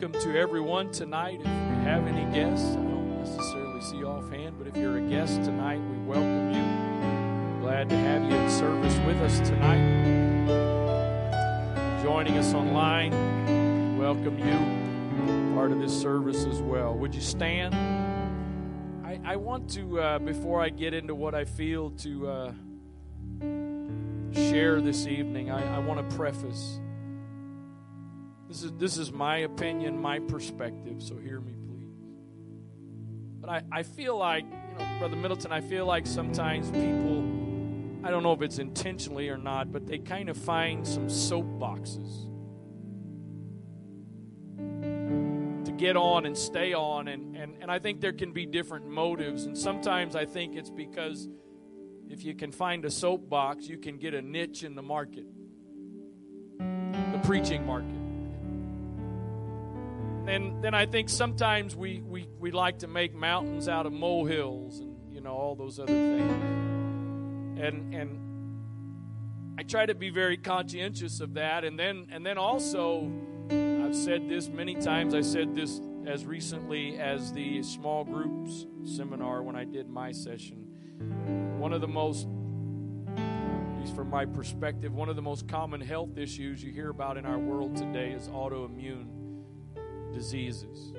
welcome to everyone tonight. If we have any guests, I don't necessarily see offhand, but if you're a guest tonight, we welcome you. Glad to have you in service with us tonight. Joining us online, welcome you, part of this service as well. Would you stand? I, I want to, uh, before I get into what I feel to uh, share this evening, I, I want to preface. This is, this is my opinion, my perspective, so hear me, please. But I, I feel like, you know, Brother Middleton, I feel like sometimes people, I don't know if it's intentionally or not, but they kind of find some soapboxes to get on and stay on. And, and, and I think there can be different motives. And sometimes I think it's because if you can find a soapbox, you can get a niche in the market, the preaching market and then I think sometimes we, we, we like to make mountains out of molehills and you know all those other things. And and I try to be very conscientious of that. And then and then also I've said this many times. I said this as recently as the small groups seminar when I did my session. One of the most at least from my perspective, one of the most common health issues you hear about in our world today is autoimmune diseases.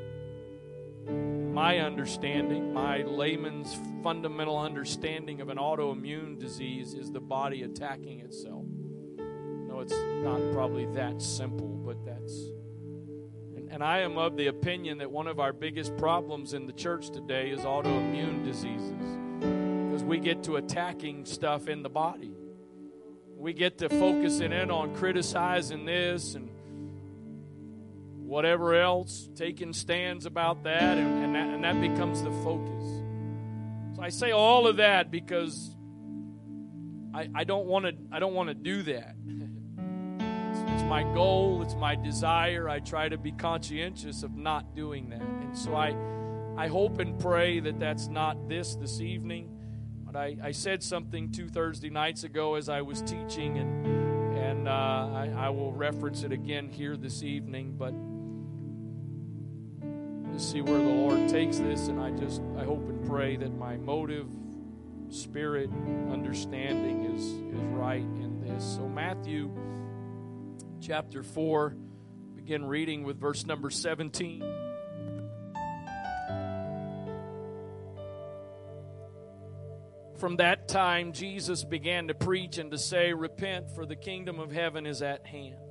My understanding, my layman's fundamental understanding of an autoimmune disease is the body attacking itself. No, it's not probably that simple, but that's. And, and I am of the opinion that one of our biggest problems in the church today is autoimmune diseases because we get to attacking stuff in the body. We get to focusing in on criticizing this and whatever else, taking stands about that, and, and, that, and that becomes the focus. So I say all of that because I, I don't want to I don't want to do that. It's, it's my goal, it's my desire. I try to be conscientious of not doing that, and so I I hope and pray that that's not this this evening. But I, I said something two Thursday nights ago as I was teaching, and and uh, I, I will reference it again here this evening. But to see where the Lord takes this. And I just, I hope and pray that my motive, spirit, understanding is, is right in this. So, Matthew chapter 4, begin reading with verse number 17. From that time, Jesus began to preach and to say, Repent, for the kingdom of heaven is at hand.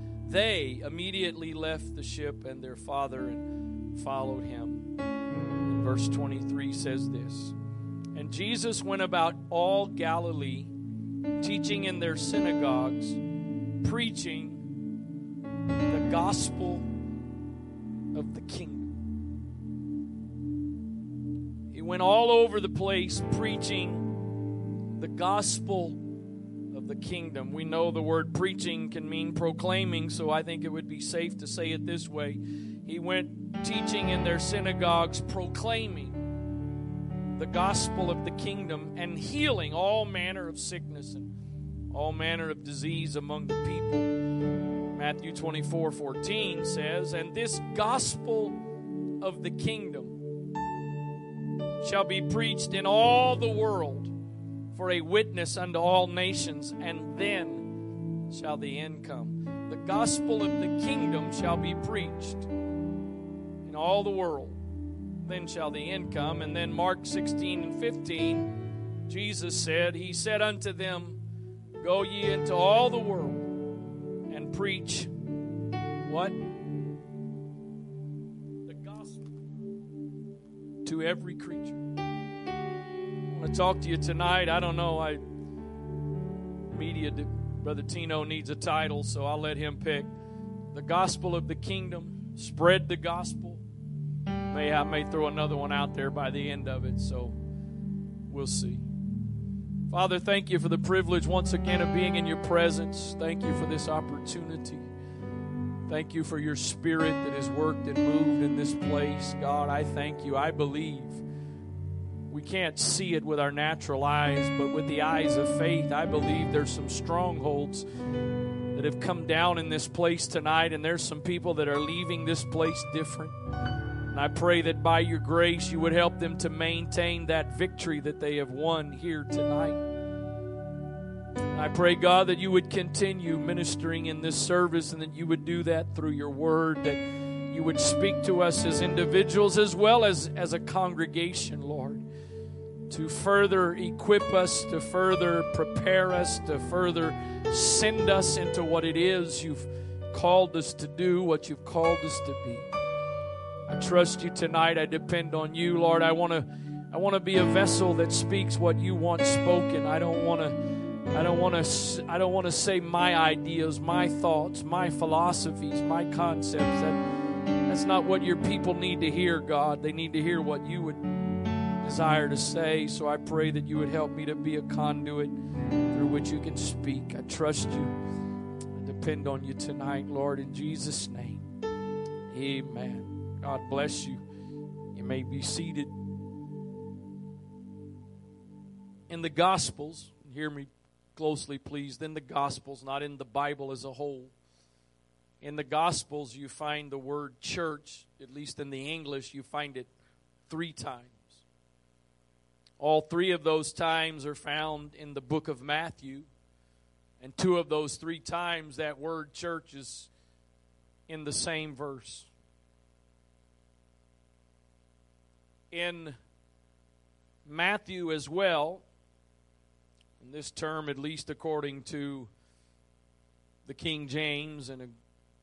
they immediately left the ship and their father and followed him. Verse 23 says this And Jesus went about all Galilee, teaching in their synagogues, preaching the gospel of the kingdom. He went all over the place preaching the gospel the kingdom. We know the word preaching can mean proclaiming, so I think it would be safe to say it this way. He went teaching in their synagogues, proclaiming the gospel of the kingdom and healing all manner of sickness and all manner of disease among the people. Matthew 24 14 says, And this gospel of the kingdom shall be preached in all the world for a witness unto all nations, and then shall the end come. The gospel of the kingdom shall be preached in all the world. Then shall the end come. And then Mark 16 and 15, Jesus said, He said unto them, Go ye into all the world and preach what? The gospel to every creature. I talk to you tonight. I don't know. I media brother Tino needs a title, so I'll let him pick. The gospel of the kingdom spread the gospel. May I may throw another one out there by the end of it, so we'll see. Father, thank you for the privilege once again of being in your presence. Thank you for this opportunity. Thank you for your spirit that has worked and moved in this place. God, I thank you. I believe. We can't see it with our natural eyes, but with the eyes of faith, I believe there's some strongholds that have come down in this place tonight, and there's some people that are leaving this place different. And I pray that by your grace, you would help them to maintain that victory that they have won here tonight. I pray, God, that you would continue ministering in this service and that you would do that through your word, that you would speak to us as individuals as well as as a congregation, Lord, to further equip us, to further prepare us, to further send us into what it is you've called us to do, what you've called us to be. I trust you tonight. I depend on you, Lord. I want to I want to be a vessel that speaks what you want spoken. I don't want to I don't want to I don't want to say my ideas, my thoughts, my philosophies, my concepts. That that's not what your people need to hear, God. They need to hear what you would desire to say. So I pray that you would help me to be a conduit through which you can speak. I trust you. I depend on you tonight, Lord, in Jesus' name. Amen. God bless you. You may be seated. In the Gospels, hear me closely, please, in the Gospels, not in the Bible as a whole. In the Gospels, you find the word church, at least in the English, you find it three times. All three of those times are found in the book of Matthew. And two of those three times, that word church is in the same verse. In Matthew as well, in this term, at least according to the King James and a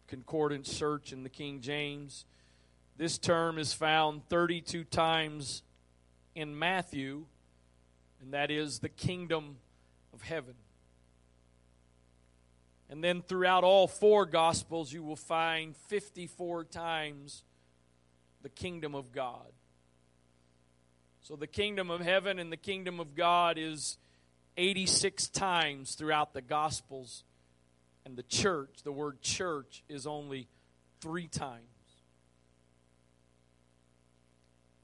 concordance search in the King James, this term is found 32 times in Matthew, and that is the kingdom of heaven. And then throughout all four Gospels, you will find 54 times the kingdom of God. So the kingdom of heaven and the kingdom of God is 86 times throughout the Gospels, and the church, the word church, is only three times.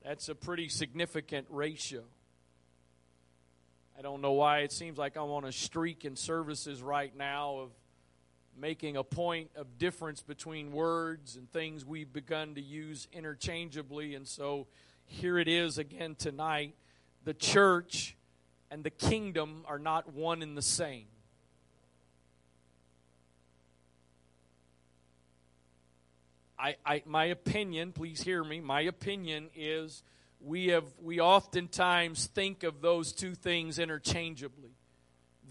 That's a pretty significant ratio. I don't know why it seems like I'm on a streak in services right now of making a point of difference between words and things we've begun to use interchangeably. And so here it is again tonight. The church and the kingdom are not one and the same. I, I, my opinion, please hear me, my opinion is we have we oftentimes think of those two things interchangeably.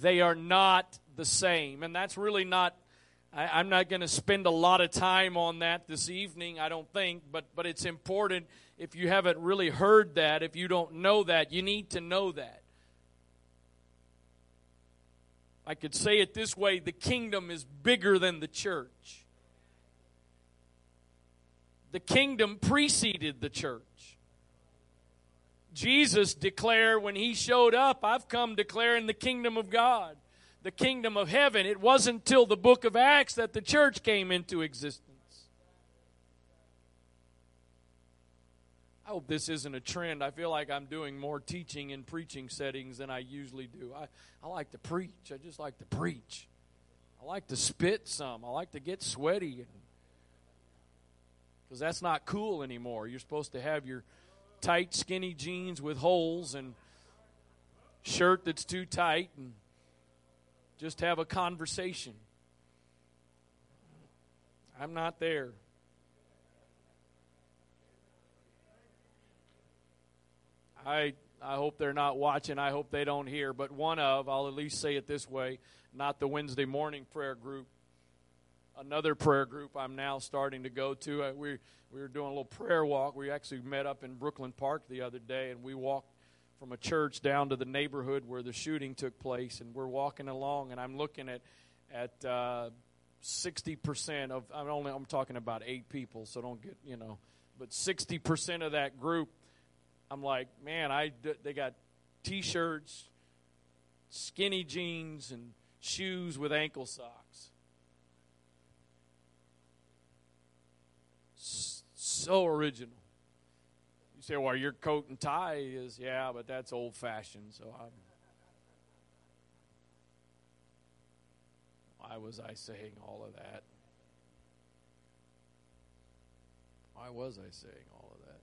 They are not the same. And that's really not I, am not going to spend a lot of time on that this evening, I don't think, but but it's important if you haven't really heard that, if you don't know that, you need to know that. I could say it this way the kingdom is bigger than the church. The kingdom preceded the church. Jesus declared when he showed up, I've come declaring the kingdom of God, the kingdom of heaven. It wasn't till the book of Acts that the church came into existence. I hope this isn't a trend. I feel like I'm doing more teaching in preaching settings than I usually do. I, I like to preach. I just like to preach. I like to spit some. I like to get sweaty. Because that's not cool anymore. You're supposed to have your tight, skinny jeans with holes and shirt that's too tight and just have a conversation. I'm not there. I I hope they're not watching. I hope they don't hear. But one of, I'll at least say it this way, not the Wednesday morning prayer group. Another prayer group I'm now starting to go to. Uh, we we were doing a little prayer walk. We actually met up in Brooklyn Park the other day, and we walked from a church down to the neighborhood where the shooting took place. And we're walking along, and I'm looking at at uh, 60% of I'm only I'm talking about 8 people, so don't get, you know, but 60% of that group I'm like, man, I they got t-shirts, skinny jeans and shoes with ankle socks. So original. You say, well, your coat and tie is, yeah, but that's old fashioned, so I'm. Why was I saying all of that? Why was I saying all of that?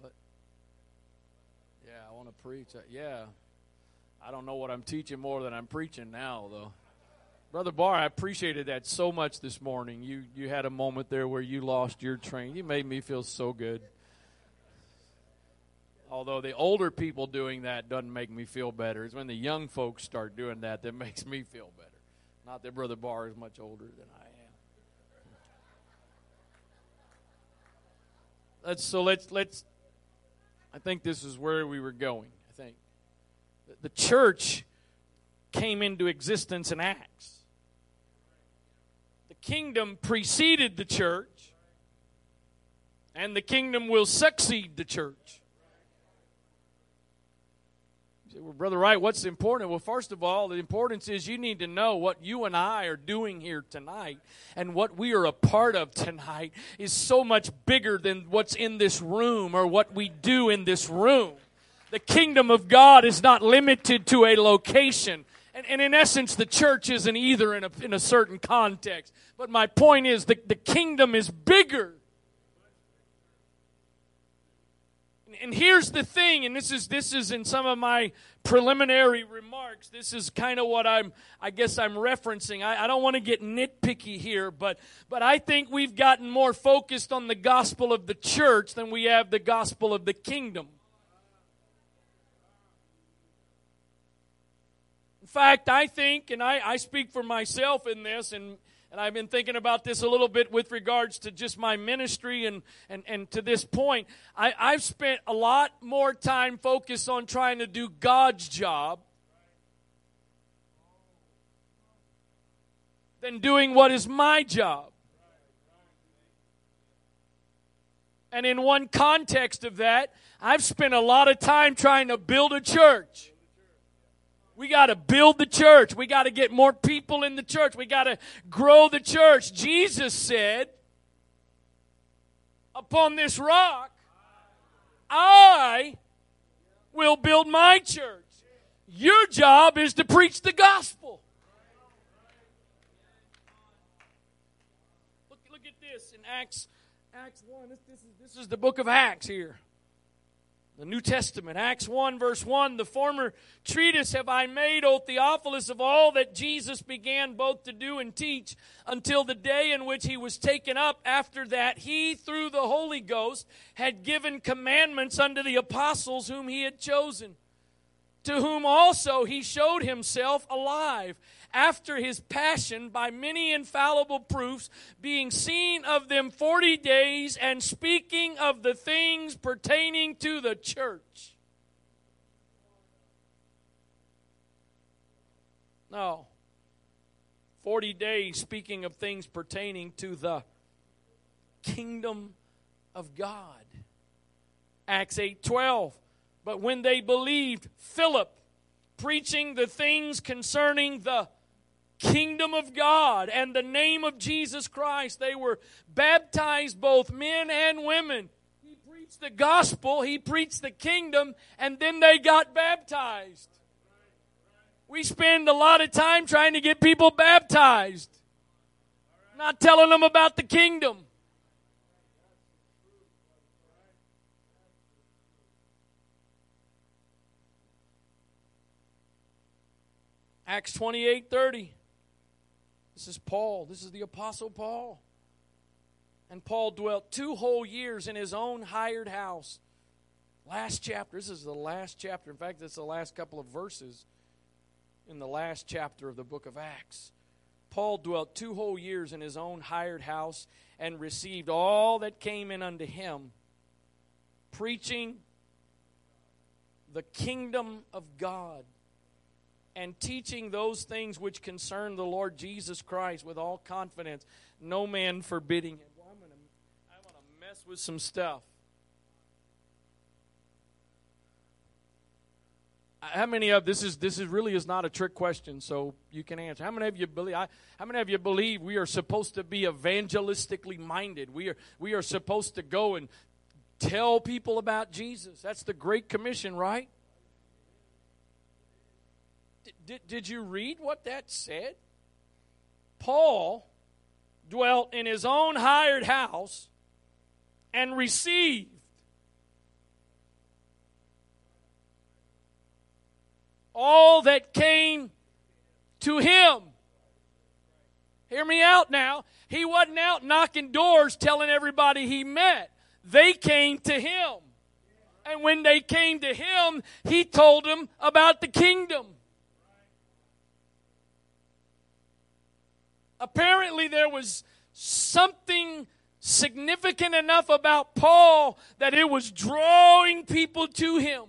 What? Yeah, I want to preach. Yeah. I don't know what I'm teaching more than I'm preaching now, though. Brother Barr, I appreciated that so much this morning. You you had a moment there where you lost your train. You made me feel so good. Although the older people doing that doesn't make me feel better. It's when the young folks start doing that that makes me feel better. Not that Brother Barr is much older than I am. Let's so let's let's I think this is where we were going, I think. The church came into existence in Acts. Kingdom preceded the church, and the kingdom will succeed the church. Say, well, Brother Wright, what's important? Well, first of all, the importance is you need to know what you and I are doing here tonight and what we are a part of tonight is so much bigger than what's in this room or what we do in this room. The kingdom of God is not limited to a location. And, and in essence, the church isn't either in a, in a certain context. But my point is the, the kingdom is bigger and here's the thing, and this is this is in some of my preliminary remarks. This is kind of what I'm I guess I'm referencing. I, I don't want to get nitpicky here, but but I think we've gotten more focused on the gospel of the church than we have the gospel of the kingdom. Fact, I think, and I, I speak for myself in this, and and I've been thinking about this a little bit with regards to just my ministry and, and, and to this point. I, I've spent a lot more time focused on trying to do God's job than doing what is my job. And in one context of that, I've spent a lot of time trying to build a church. We got to build the church. We got to get more people in the church. We got to grow the church. Jesus said, Upon this rock, I will build my church. Your job is to preach the gospel. Look, look at this in Acts, Acts 1. This, this, is, this is the book of Acts here the New Testament, Acts 1, verse 1 The former treatise have I made, O Theophilus, of all that Jesus began both to do and teach until the day in which he was taken up. After that, he, through the Holy Ghost, had given commandments unto the apostles whom he had chosen, to whom also he showed himself alive after his passion by many infallible proofs, being seen of them forty days, and speaking of the things pertaining to the church. No. 40 days speaking of things pertaining to the kingdom of God. Acts 8:12. But when they believed Philip preaching the things concerning the kingdom of God and the name of Jesus Christ. They were baptized, both men and women. He preached the gospel, he preached the kingdom, and then they got baptized. We spend a lot of time trying to get people baptized, not telling them about the kingdom. Acts 28 30. This is Paul. This is the Apostle Paul. And Paul dwelt two whole years in his own hired house. Last chapter. This is the last chapter. In fact, it's the last couple of verses in the last chapter of the book of Acts. Paul dwelt two whole years in his own hired house and received all that came in unto him, preaching the kingdom of God and teaching those things which concern the Lord Jesus Christ with all confidence, no man forbidding it. Well, I'm going to mess with some stuff. How many of this is this is really is not a trick question, so you can answer. How many of you believe? I, how many of you believe we are supposed to be evangelistically minded? We are we are supposed to go and tell people about Jesus. That's the Great Commission, right? Did, did you read what that said? Paul dwelt in his own hired house and received all that came to him. Hear me out now. He wasn't out knocking doors telling everybody he met. They came to him. And when they came to him, he told them about the kingdom. Apparently, there was something significant enough about Paul that it was drawing people to him.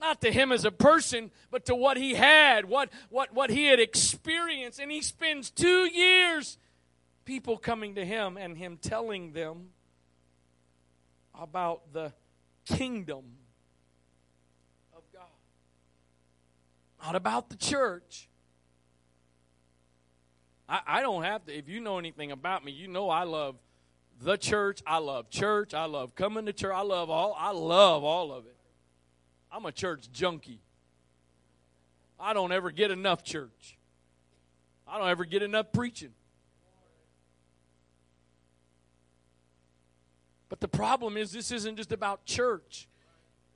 Not to him as a person, but to what he had, what, what, what he had experienced. And he spends two years, people coming to him and him telling them about the kingdom of God. Not about the church. I, I don't have to, if you know anything about me, you know I love the church. I love church. I love coming to church. I love all I love all of it. I'm a church junkie. I don't ever get enough church. I don't ever get enough preaching. But the problem is this isn't just about church.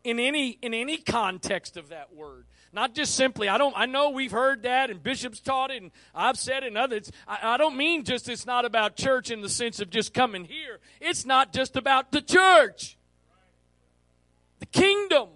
In any in any context of that word. Not just simply, I don't I know we've heard that and bishops taught it and I've said it and others. I, I don't mean just it's not about church in the sense of just coming here. It's not just about the church. The kingdom.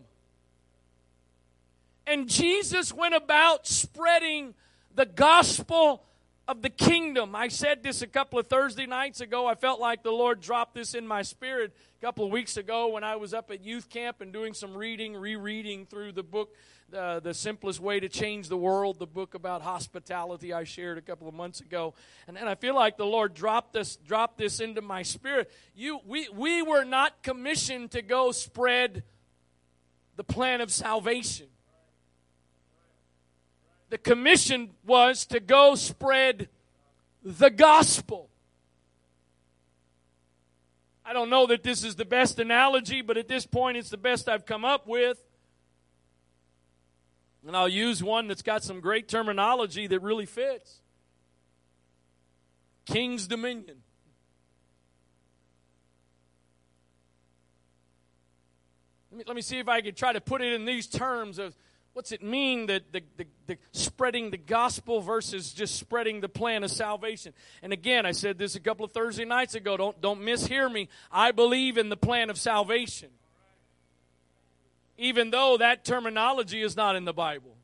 And Jesus went about spreading the gospel of the kingdom. I said this a couple of Thursday nights ago. I felt like the Lord dropped this in my spirit a couple of weeks ago when I was up at youth camp and doing some reading, rereading through the book, uh, The Simplest Way to Change the World, the book about hospitality I shared a couple of months ago. And, and I feel like the Lord dropped this, dropped this into my spirit. You, we, we were not commissioned to go spread the plan of salvation the commission was to go spread the gospel. I don't know that this is the best analogy, but at this point it's the best I've come up with. And I'll use one that's got some great terminology that really fits King's Dominion. Let me, let me see if I can try to put it in these terms of What's it mean that the, the, the, spreading the gospel versus just spreading the plan of salvation? And again, I said this a couple of Thursday nights ago. Don't, don't mishear me. I believe in the plan of salvation. Even though that terminology is not in the Bible.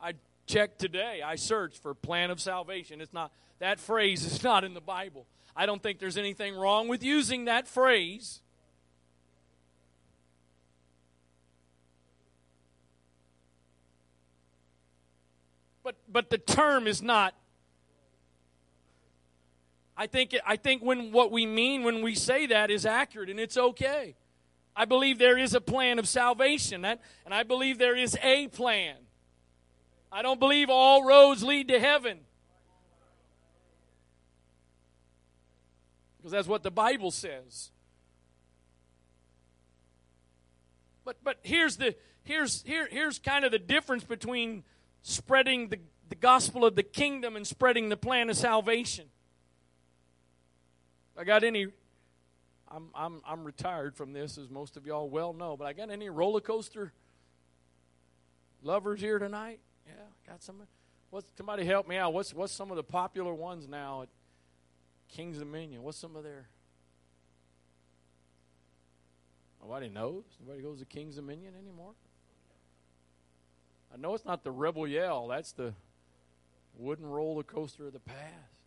I checked today. I searched for plan of salvation. It's not that phrase is not in the Bible. I don't think there's anything wrong with using that phrase. but but the term is not I think I think when what we mean when we say that is accurate and it's okay. I believe there is a plan of salvation and I believe there is a plan. I don't believe all roads lead to heaven. Because that's what the Bible says. But but here's the here's here here's kind of the difference between spreading the, the gospel of the kingdom and spreading the plan of salvation. I got any I'm I'm I'm retired from this as most of y'all well know, but I got any roller coaster lovers here tonight? Yeah, got some what's somebody help me out. What's what's some of the popular ones now at King's Dominion? What's some of their Nobody knows. Nobody goes to King's Dominion anymore. I know it's not the rebel yell, that's the wooden roller coaster of the past.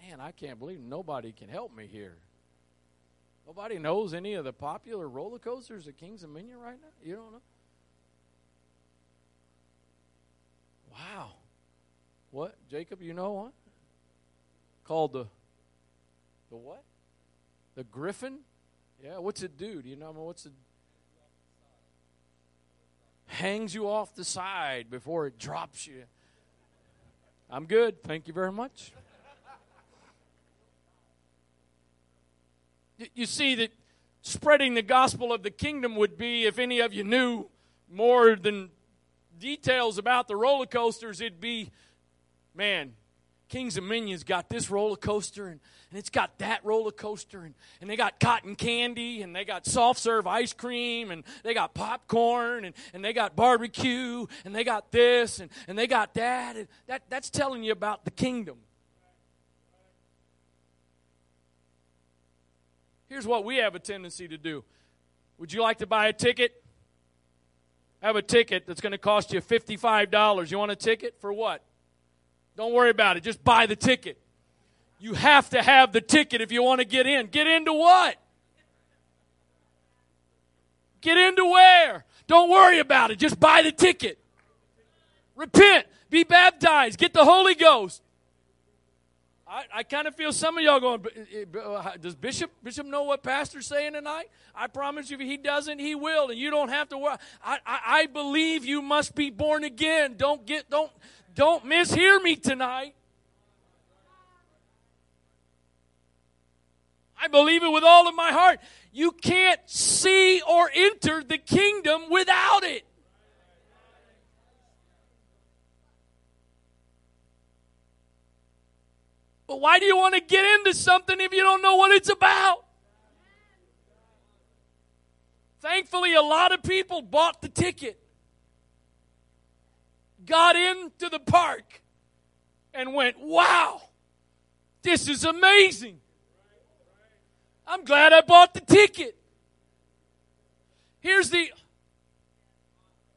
Man, I can't believe nobody can help me here. Nobody knows any of the popular roller coasters at Kings Dominion right now? You don't know? Wow. What? Jacob, you know what? Called the the what? The griffin? Yeah, what's it do? Do you know what's it? Hangs you off the side before it drops you. I'm good. Thank you very much. You see that spreading the gospel of the kingdom would be if any of you knew more than details about the roller coasters, it'd be man, Kings Dominion's got this roller coaster and, and it's got that roller coaster and, and they got cotton candy and they got soft serve ice cream and they got popcorn and, and they got barbecue and they got this and, and they got that. And that. That's telling you about the kingdom. Here's what we have a tendency to do. Would you like to buy a ticket? Have a ticket that's going to cost you $55. You want a ticket for what? Don't worry about it. Just buy the ticket. You have to have the ticket if you want to get in. Get into what? Get into where? Don't worry about it. Just buy the ticket. Repent. Be baptized. Get the Holy Ghost. I, I kind of feel some of y'all going, uh, does Bishop Bishop know what Pastor's saying tonight? I promise you, if he doesn't, he will, and you don't have to worry. I, I, I believe you must be born again. Don't get don't don't mishear me tonight. I believe it with all of my heart. You can't see or enter the kingdom without it. But why do you want to get into something if you don't know what it's about? Thankfully, a lot of people bought the ticket got into the park and went, wow, this is amazing. I'm glad I bought the ticket. Here's the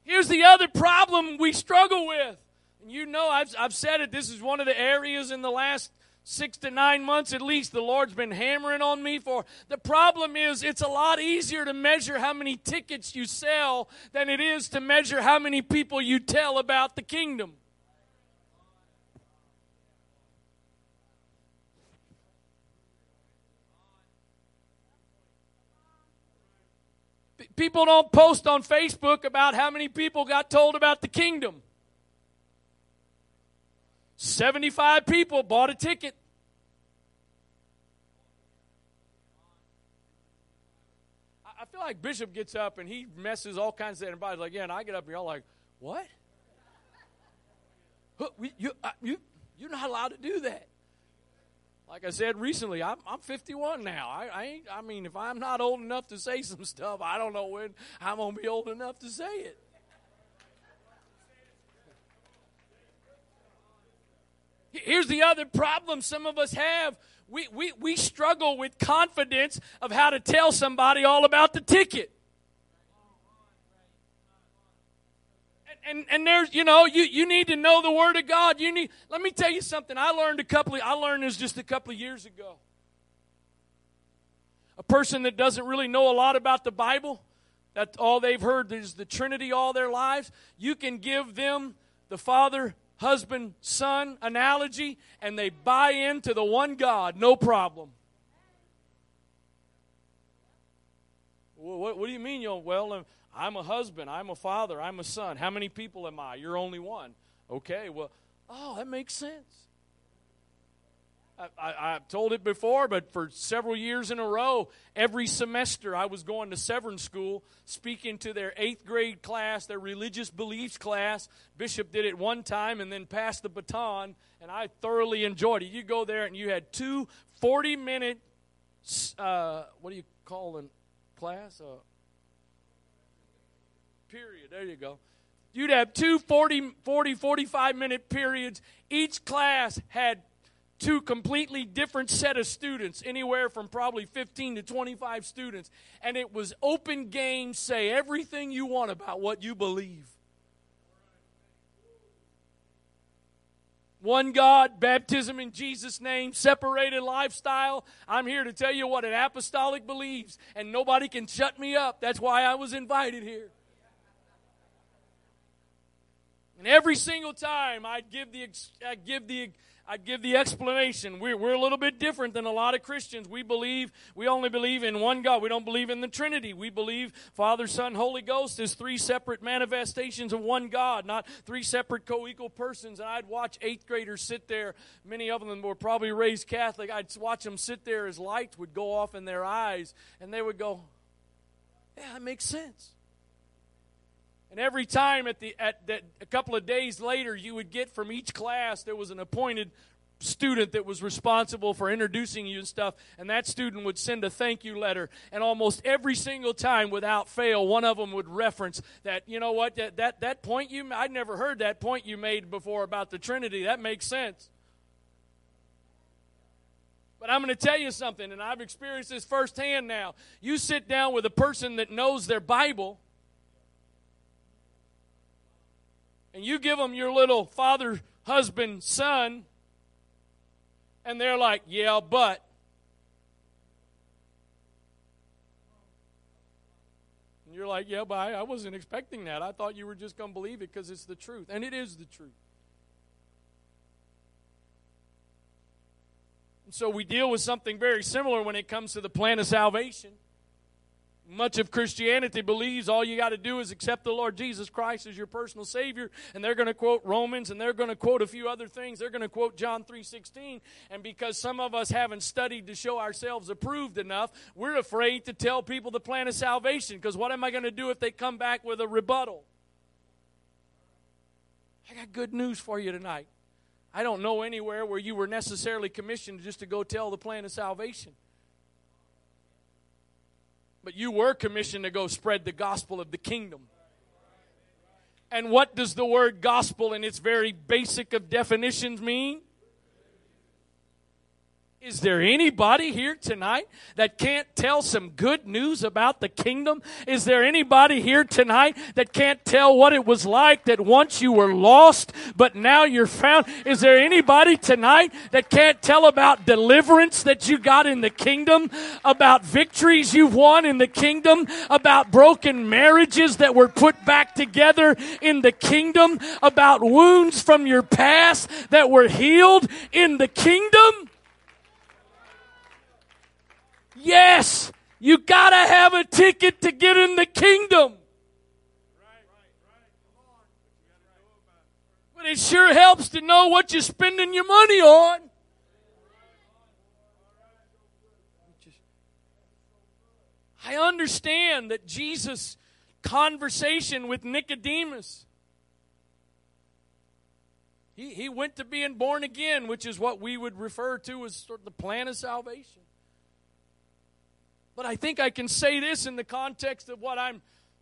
here's the other problem we struggle with. And you know I've I've said it this is one of the areas in the last six to nine months at least, the Lord's been hammering on me for. The problem is, it's a lot easier to measure how many tickets you sell than it is to measure how many people you tell about the kingdom. People don't post on Facebook about how many people got told about the kingdom. 75 people bought a ticket. I feel like Bishop gets up and he messes all kinds of everybody's like, yeah, and I get up here, all like, what? You, uh, you, you're not allowed to do that. Like I said recently, I'm, I'm 51 now. I, I, ain't, I mean, if I'm not old enough to say some stuff, I don't know when I'm going to be old enough to say it. Here's the other problem some of us have. We, we, we struggle with confidence of how to tell somebody all about the ticket. And, and, and there's, you know, you, you need to know the Word of God. You need, let me tell you something. I learned a couple of, I learned this just a couple of years ago. A person that doesn't really know a lot about the Bible, that all they've heard is the Trinity all their lives, you can give them the Father, husband son analogy and they buy into the one God, no problem. What, what do you mean, you well, uh, I'm a husband, I'm a father, I'm a son. How many people am I? You're only one. Okay, well, oh, that makes sense. I, have told it before, but for several years in a row, every semester I was going to Severn School, speaking to their eighth grade class, their religious beliefs class. Bishop did it one time and then passed the baton, and I thoroughly enjoyed it. You go there and you had two 40 minute, uh, what do you call a class? Uh, period. There you go. You'd have two 40, 40, 45 minute periods. Each class had two completely different set of students, anywhere from probably 15 to 25 students, and it was open game, say everything you want about what you believe. One God, baptism in Jesus' name, separated lifestyle. I'm here to tell you what an apostolic believes, and nobody can shut me up. That's why I was invited here. And every single time I'd give the, I'd give the, I'd give the explanation. We're, we're a little bit different than a lot of Christians. We believe, we only believe in one God. We don't believe in the Trinity. We believe Father, Son, Holy Ghost is three separate manifestations of one God, not three separate co equal persons. And I'd watch eighth graders sit there. Many of them were probably raised Catholic. I'd watch them sit there as lights would go off in their eyes, and they would go, Yeah, that makes sense. And every time at the at that a couple of days later, you would get from each class there was an appointed student that was responsible for introducing you and stuff, and that student would send a thank you letter. And almost every single time, without fail, one of them would reference that. You know what? That that that point you I'd never heard that point you made before about the Trinity. That makes sense. But I'm going to tell you something, and I've experienced this firsthand now. You sit down with a person that knows their Bible and you give them your little father, husband, son, and they're like, yeah, but. And you're like, yeah, but I, I wasn't expecting that. I thought you were just going to believe it because it's the truth. And it is the truth. And so we deal with something very similar when it comes to the plan of salvation. Much of Christianity believes all you got to do is accept the Lord Jesus Christ as your personal Savior, and they're going to quote Romans, and they're going to quote a few other things. They're going to quote John three sixteen, and because some of us haven't studied to show ourselves approved enough, we're afraid to tell people the plan of salvation. Because what am I going to do if they come back with a rebuttal? I got good news for you tonight. I don't know anywhere where you were necessarily commissioned just to go tell the plan of salvation. But you were commissioned to go spread the gospel of the kingdom. And what does the word gospel in its very basic of definitions mean? Is there anybody here tonight that can't tell some good news about the kingdom? Is there anybody here tonight that can't tell what it was like that once you were lost, but now you're found? Is there anybody tonight that can't tell about deliverance that you got in the kingdom, about victories you've won in the kingdom, about broken marriages that were put back together in the kingdom, about wounds from your past that were healed in the kingdom? Yes, you got to have a ticket to get in the kingdom. But it sure helps to know what you're spending your money on. I understand that Jesus' conversation with Nicodemus, he, he went to being born again, which is what we would refer to as sort of the plan of salvation. But I think I can say this in the context of what I'm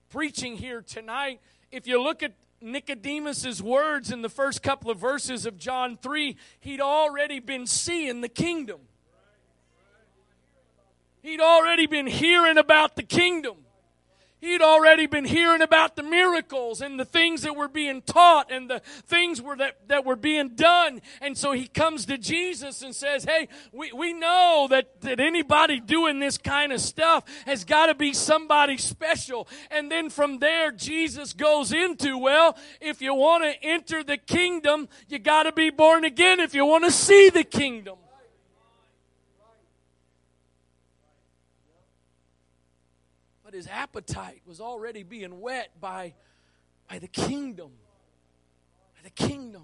preaching here tonight. If you look at Nicodemus's words in the first couple of verses of John 3, he'd already been seeing the kingdom. He'd already been hearing about the kingdom. He'd already been hearing about the miracles and the things that were being taught and the things were that, that were being done. And so he comes to Jesus and says, Hey, we, we know that, that anybody doing this kind of stuff has got to be somebody special. And then from there, Jesus goes into, well, if you want to enter the kingdom, you got to be born again if you want to see the kingdom. But his appetite was already being whet by, by the kingdom. By the kingdom.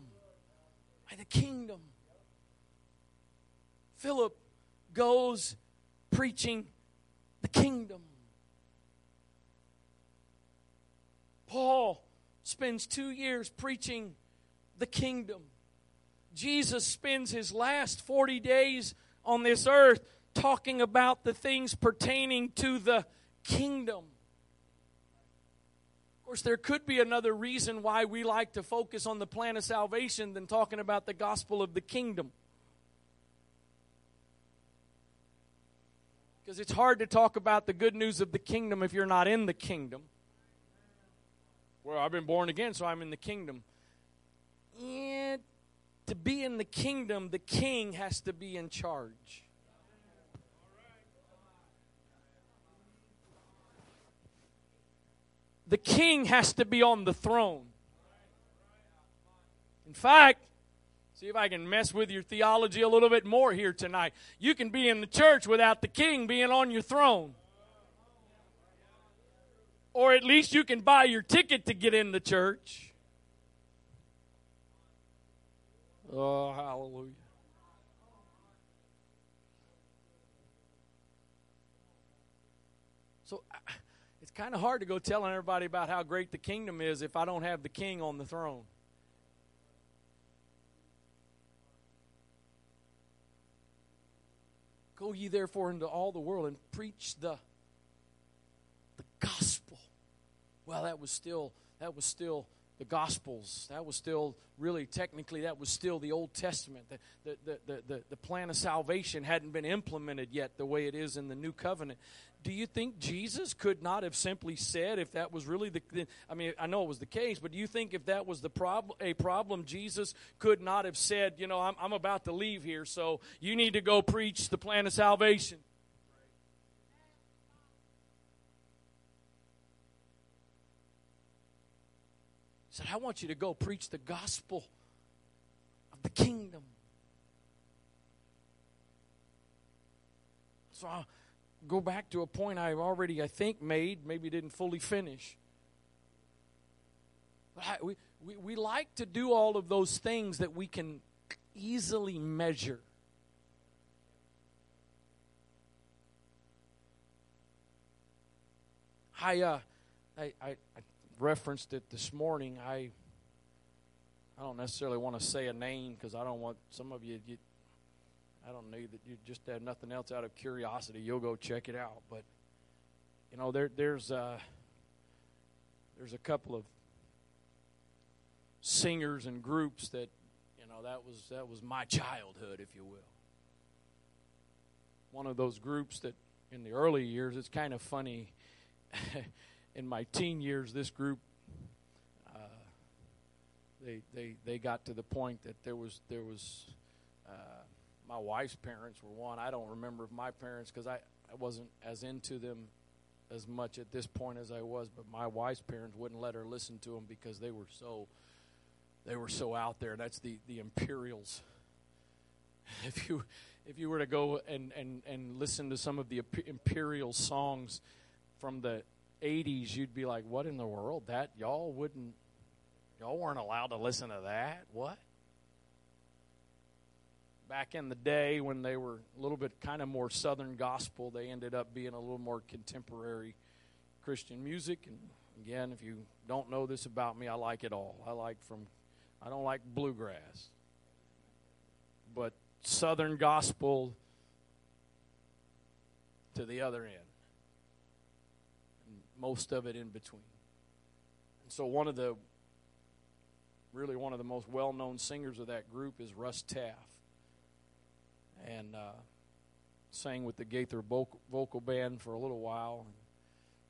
By the kingdom. Philip goes preaching the kingdom. Paul spends two years preaching the kingdom. Jesus spends his last 40 days on this earth talking about the things pertaining to the kingdom. Of course, there could be another reason why we like to focus on the plan of salvation than talking about the gospel of the kingdom. Because it's hard to talk about the good news of the kingdom if you're not in the kingdom. Well, I've been born again, so I'm in the kingdom. And to be in the kingdom, the king has to be in charge. The king has to be on the throne. In fact, see if I can mess with your theology a little bit more here tonight. You can be in the church without the king being on your throne. Or at least you can buy your ticket to get in the church. Oh, hallelujah. So it's kind of hard to go telling everybody about how great the kingdom is if I don't have the king on the throne. Go ye therefore into all the world and preach the the gospel. Well, that was still that was still the Gospels. That was still, really, technically, that was still the Old Testament. The, the, the, the, the plan of salvation hadn't been implemented yet the way it is in the New Covenant. Do you think Jesus could not have simply said, if that was really the, I mean, I know it was the case, but do you think if that was the problem, a problem, Jesus could not have said, you know, I'm, I'm about to leave here, so you need to go preach the plan of salvation? He said, I want you to go preach the gospel of the kingdom. So I'll go back to a point I've already, I think, made, maybe didn't fully finish. I, we, we, we like to do all of those things that we can easily measure. I, uh, I, I, I referenced it this morning. I I don't necessarily want to say a name because I don't want some of you, you. I don't know that you just have nothing else out of curiosity. You'll go check it out. But you know, there there's uh, there's a couple of singers and groups that you know that was that was my childhood, if you will. One of those groups that in the early years, it's kind of funny. in my teen years, this group uh, they they they got to the point that there was there was uh, my wife's parents were one. I don't remember my parents because I I wasn't as into them as much at this point as I was, but my wife's parents wouldn't let her listen to them because they were so they were so out there. That's the the Imperials. If you if you were to go and and and listen to some of the Imperial songs from the 80s, you'd be like, what in the world? That, y'all wouldn't, y'all weren't allowed to listen to that? What? Back in the day when they were a little bit kind of more Southern gospel, they ended up being a little more contemporary Christian music. And again, if you don't know this about me, I like it all. I like from, I don't like bluegrass, but Southern gospel to the other end most of it in between. And so one of the really one of the most well-known singers of that group is Russ Taff. And uh, sang with the Gaither vocal, band for a little while and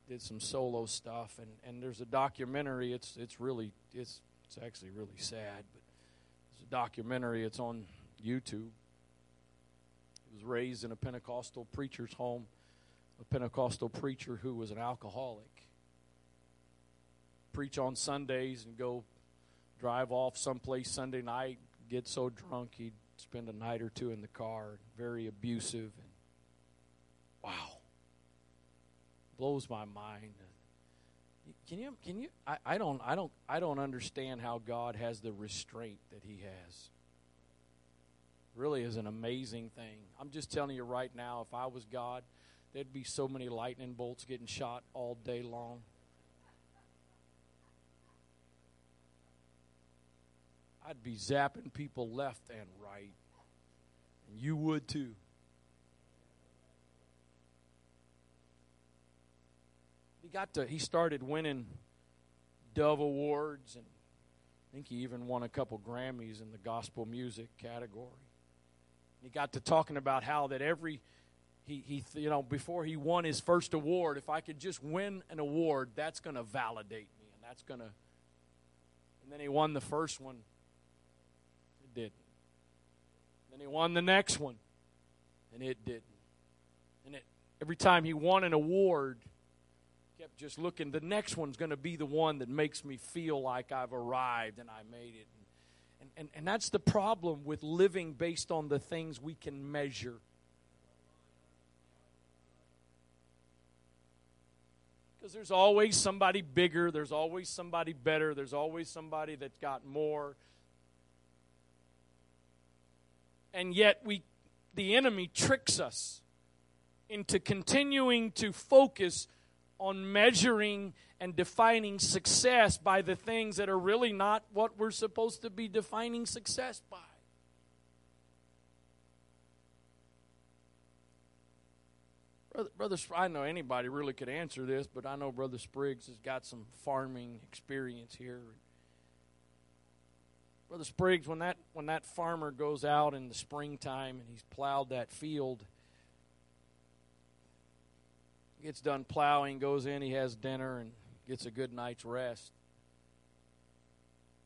did some solo stuff and, and there's a documentary it's it's really it's it's actually really sad but it's a documentary it's on YouTube he was raised in a Pentecostal preacher's home a Pentecostal preacher who was an alcoholic. Preach on Sundays and go drive off someplace Sunday night, get so drunk he'd spend a night or two in the car, very abusive. And wow. Blows my mind. Can you can you I, I don't I don't I don't understand how God has the restraint that he has. Really is an amazing thing. I'm just telling you right now, if I was God, there'd be so many lightning bolts getting shot all day long. I'd be zapping people left and right. You would too. He got to he started winning Dove Awards and I think he even won a couple Grammys in the gospel music category. He got to talking about how that every he, he you know before he won his first award if i could just win an award that's going to validate me and that's going to and then he won the first one it didn't then he won the next one and it didn't and it, every time he won an award kept just looking the next one's going to be the one that makes me feel like i've arrived and i made it And, and, and that's the problem with living based on the things we can measure. Because there's always somebody bigger, there's always somebody better, there's always somebody that's got more. And yet we the enemy tricks us into continuing to focus on measuring and defining success by the things that are really not what we're supposed to be defining success by. Brother, Brother, I know anybody really could answer this, but I know Brother Spriggs has got some farming experience here. Brother Spriggs, when that when that farmer goes out in the springtime and he's plowed that field, gets done plowing, goes in, he has dinner, and gets a good night's rest.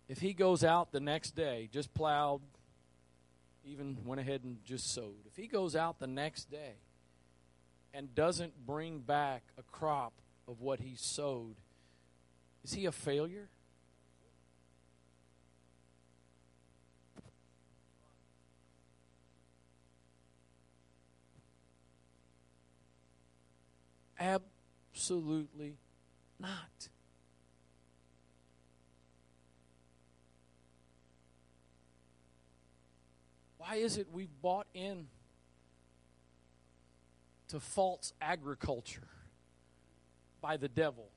If he goes out the next day, just plowed, even went ahead and just sowed, if he goes out the next day and doesn't bring back a crop of what he sowed, is he a failure? Absolutely not. Why is it we've bought in to false agriculture by the devil.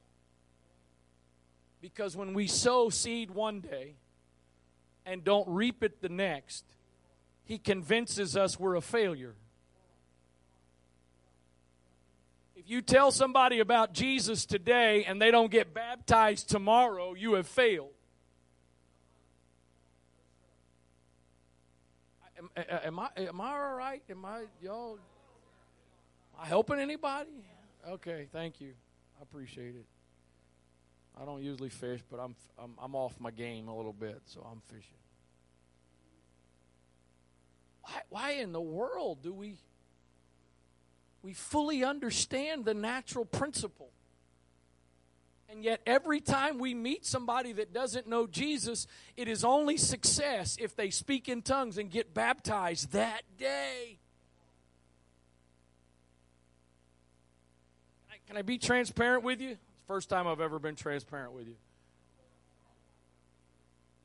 Because when we sow seed one day and don't reap it the next, he convinces us we're a failure. If you tell somebody about Jesus today and they don't get baptized tomorrow, you have failed. Am, am I am I all right? Am I y'all Am I helping anybody? Okay, thank you. I appreciate it. I don't usually fish, but I'm, I'm, I'm off my game a little bit, so I'm fishing. Why, why in the world do we we fully understand the natural principle? And yet, every time we meet somebody that doesn't know Jesus, it is only success if they speak in tongues and get baptized that day. Can I be transparent with you? First time I've ever been transparent with you.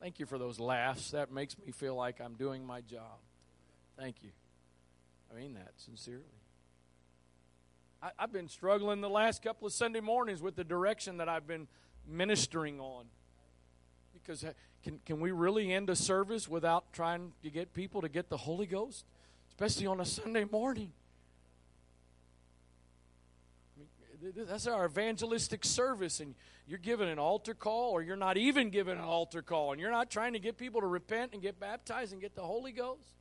Thank you for those laughs. That makes me feel like I'm doing my job. Thank you. I mean that sincerely. I, have been struggling the last couple of Sunday mornings with the direction that I've been ministering on. Because uh, can, can we really end a service without trying to get people to get the Holy Ghost? Especially on a Sunday morning. that's our evangelistic service and you're giving an altar call or you're not even giving an altar call and you're not trying to get people to repent and get baptized and get the holy ghost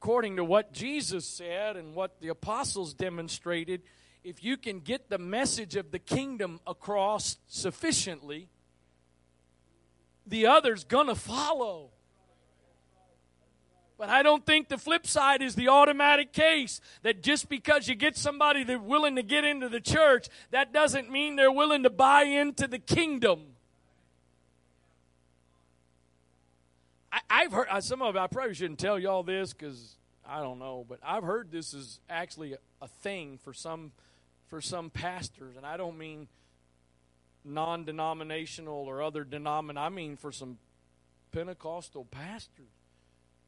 according to what jesus said and what the apostles demonstrated if you can get the message of the kingdom across sufficiently the other's gonna follow but I don't think the flip side is the automatic case that just because you get somebody that's willing to get into the church, that doesn't mean they're willing to buy into the kingdom. I, have heard some of I probably shouldn't tell y'all this because I don't know, but I've heard this is actually a, a thing for some for some pastors, and I don't mean non-denominational or other denominational. I mean for some Pentecostal pastors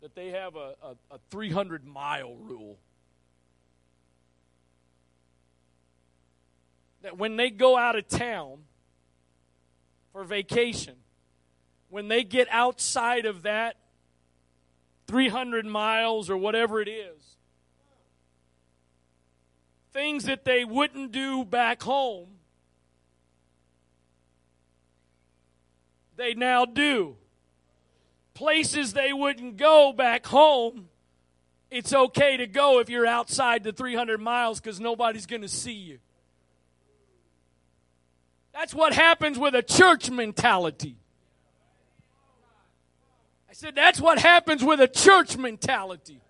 that they have a, a, a 300 mile rule. That when they go out of town for vacation, when they get outside of that 300 miles or whatever it is, things that they wouldn't do back home, they now do places they wouldn't go back home, it's okay to go if you're outside the 300 miles because nobody's going to see you. That's what happens with a church mentality. I said, that's what happens with a church mentality.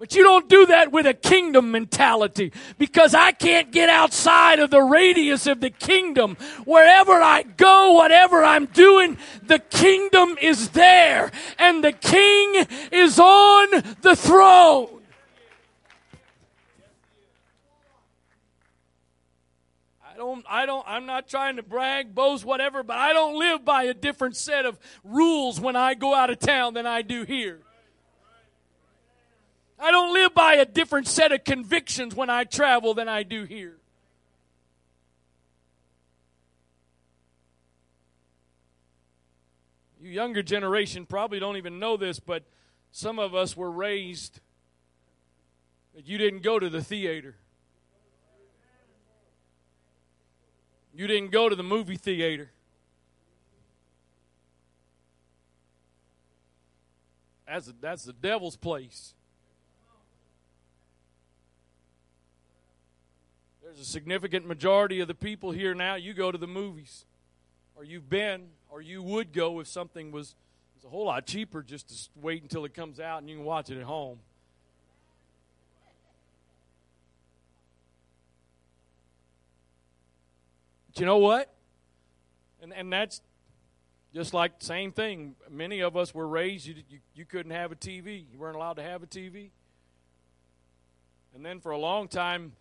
But you don't do that with a kingdom mentality because I can't get outside of the radius of the kingdom. Wherever I go, whatever I'm doing, the kingdom is there and the king is on the throne. I don't, I don't, I'm not trying to brag, boast, whatever, but I don't live by a different set of rules when I go out of town than I do here. I don't live by a different set of convictions when I travel than I do here. You younger generation probably don't even know this, but some of us were raised that you didn't go to the theater. You didn't go to the movie theater. That's, a, that's the devil's place. There's a significant majority of the people here now, you go to the movies, or you've been, or you would go if something was, was a whole lot cheaper just to wait until it comes out and you can watch it at home. But you know what? And, and that's just like the same thing. Many of us were raised, you, you, you couldn't have a TV. You weren't allowed to have a TV. And then for a long time,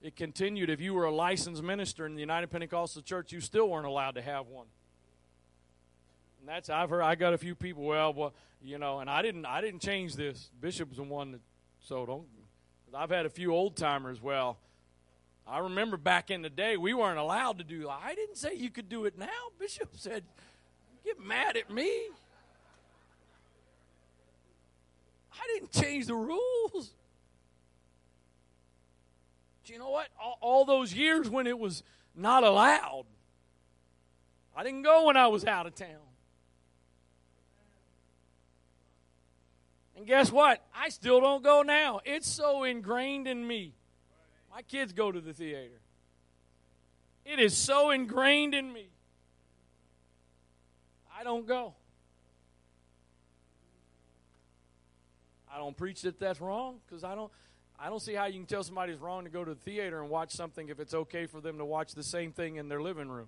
it continued if you were a licensed minister in the United Pentecostal Church, you still weren't allowed to have one. And that's I've heard. I got a few people. Well, well, you know, and I didn't. I didn't change this. Bishop's the one that. So don't. I've had a few old timers. Well, I remember back in the day we weren't allowed to do. I didn't say you could do it now. Bishop said, "Get mad at me." I didn't change the rules Do you know what? All, all those years when it was not allowed, I didn't go when I was out of town. And guess what? I still don't go now. It's so ingrained in me. My kids go to the theater. It is so ingrained in me. I don't go. I don't preach that that's wrong because I don't. I don't see how you can tell somebody's wrong to go to the theater and watch something if it's okay for them to watch the same thing in their living room.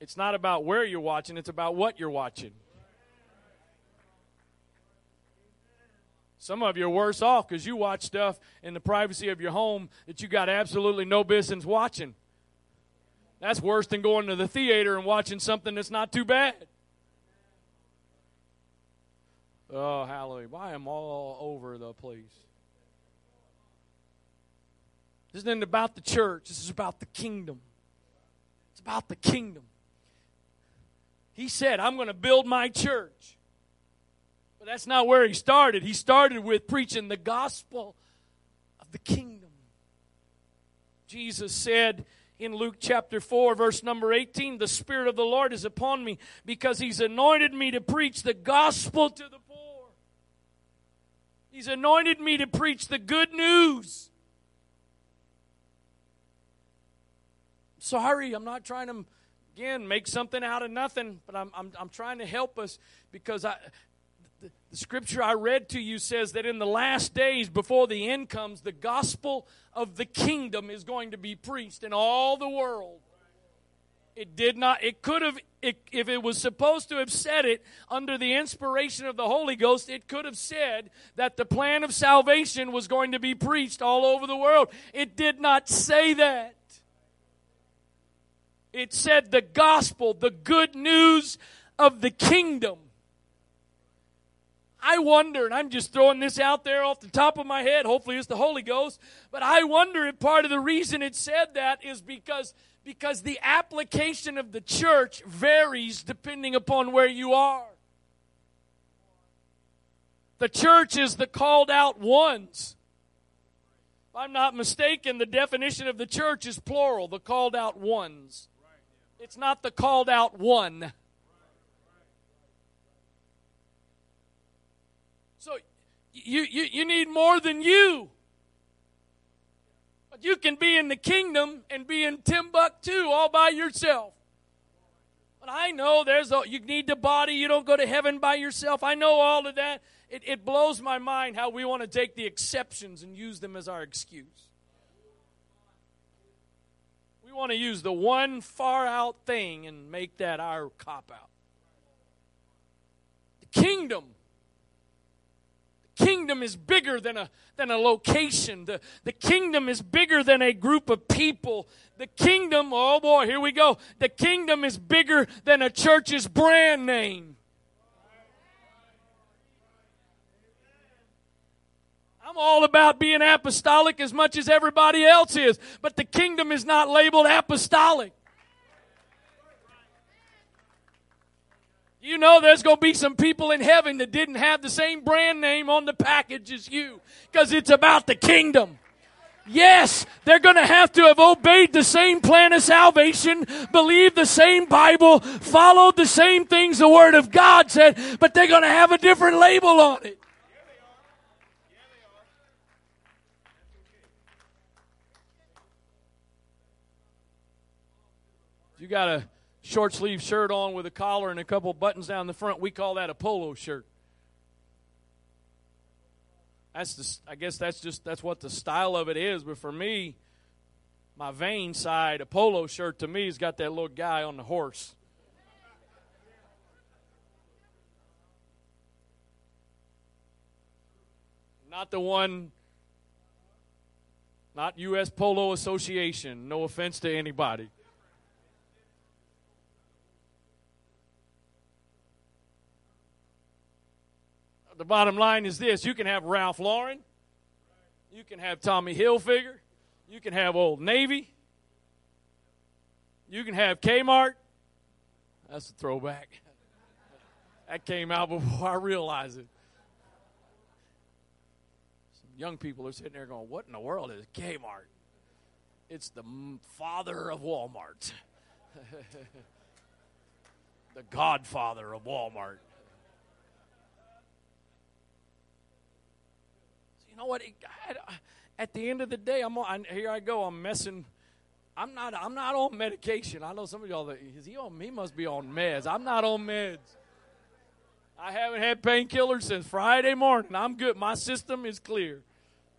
It's not about where you're watching, it's about what you're watching. Some of you are worse off because you watch stuff in the privacy of your home that you got absolutely no business watching. That's worse than going to the theater and watching something that's not too bad. Oh, hallelujah. I am all over the place. This isn't about the church, this is about the kingdom. It's about the kingdom. He said, I'm going to build my church. But that's not where he started. He started with preaching the gospel of the kingdom. Jesus said in Luke chapter 4, verse number 18, The Spirit of the Lord is upon me because he's anointed me to preach the gospel to the poor. He's anointed me to preach the good news sorry, I'm not trying to, again, make something out of nothing, but I'm, I'm, I'm trying to help us because I, the, scripture I read to you says that in the last days, before the end comes, the gospel of the kingdom is going to be preached in all the world. It did not, it could have, it, if it was supposed to have said it under the inspiration of the Holy Ghost, it could have said that the plan of salvation was going to be preached all over the world. It did not say that. It said the gospel, the good news of the kingdom. I wonder, and I'm just throwing this out there off the top of my head, hopefully it's the Holy Ghost, but I wonder if part of the reason it said that is because because the application of the church varies depending upon where you are. The church is the called out ones. If I'm not mistaken, the definition of the church is plural, the called out ones. It's not the called out one. So you, you, you need more than you. But you can be in the kingdom and be in Timbuktu all by yourself. But I know there's a, you need the body. You don't go to heaven by yourself. I know all of that. It, it blows my mind how we want to take the exceptions and use them as our excuse. We want to use the one far out thing and make that our cop out. The kingdom kingdom is bigger than a, than a location. The, the kingdom is bigger than a group of people. The kingdom, oh boy, here we go. The kingdom is bigger than a church's brand name. I'm all about being apostolic as much as everybody else is, but the kingdom is not labeled apostolic. You know there's going to be some people in heaven that didn't have the same brand name on the package as you because it's about the kingdom. Yes, they're going to have to have obeyed the same plan of salvation, believed the same Bible, followed the same things the Word of God said, but they're going to have a different label on it. You got a short sleeve shirt on with a collar and a couple buttons down the front. We call that a polo shirt. That's the, I guess that's just that's what the style of it is. But for me, my vain side, a polo shirt to me has got that little guy on the horse. Not the one, not U.S. Polo Association. No offense to anybody. The bottom line is this you can have Ralph Lauren, you can have Tommy Hilfiger, you can have Old Navy, you can have Kmart. That's a throwback. That came out before I realized it. Some young people are sitting there going, What in the world is Kmart? It's the father of Walmart, the godfather of Walmart. Know what? At the end of the day, I'm on, here. I go. I'm messing. I'm not. I'm not on medication. I know some of y'all. Is he on? He must be on meds. I'm not on meds. I haven't had painkillers since Friday morning. I'm good. My system is clear.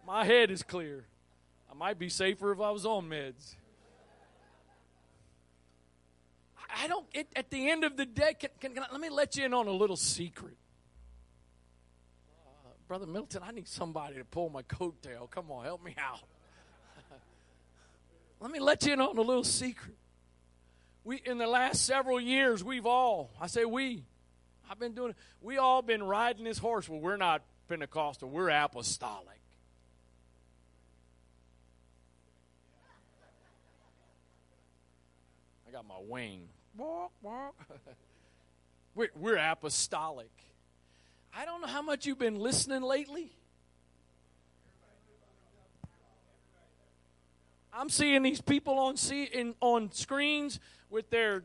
My head is clear. I might be safer if I was on meds. I don't. It, at the end of the day, can, can, can I, let me let you in on a little secret. Brother Milton, I need somebody to pull my coattail. Come on, help me out. Let me let you in on a little secret. We in the last several years, we've all, I say we, I've been doing it, we all been riding this horse. Well, we're not Pentecostal, we're apostolic. I got my wing. we're, we're apostolic. I don't know how much you've been listening lately. I'm seeing these people on see in, on screens with their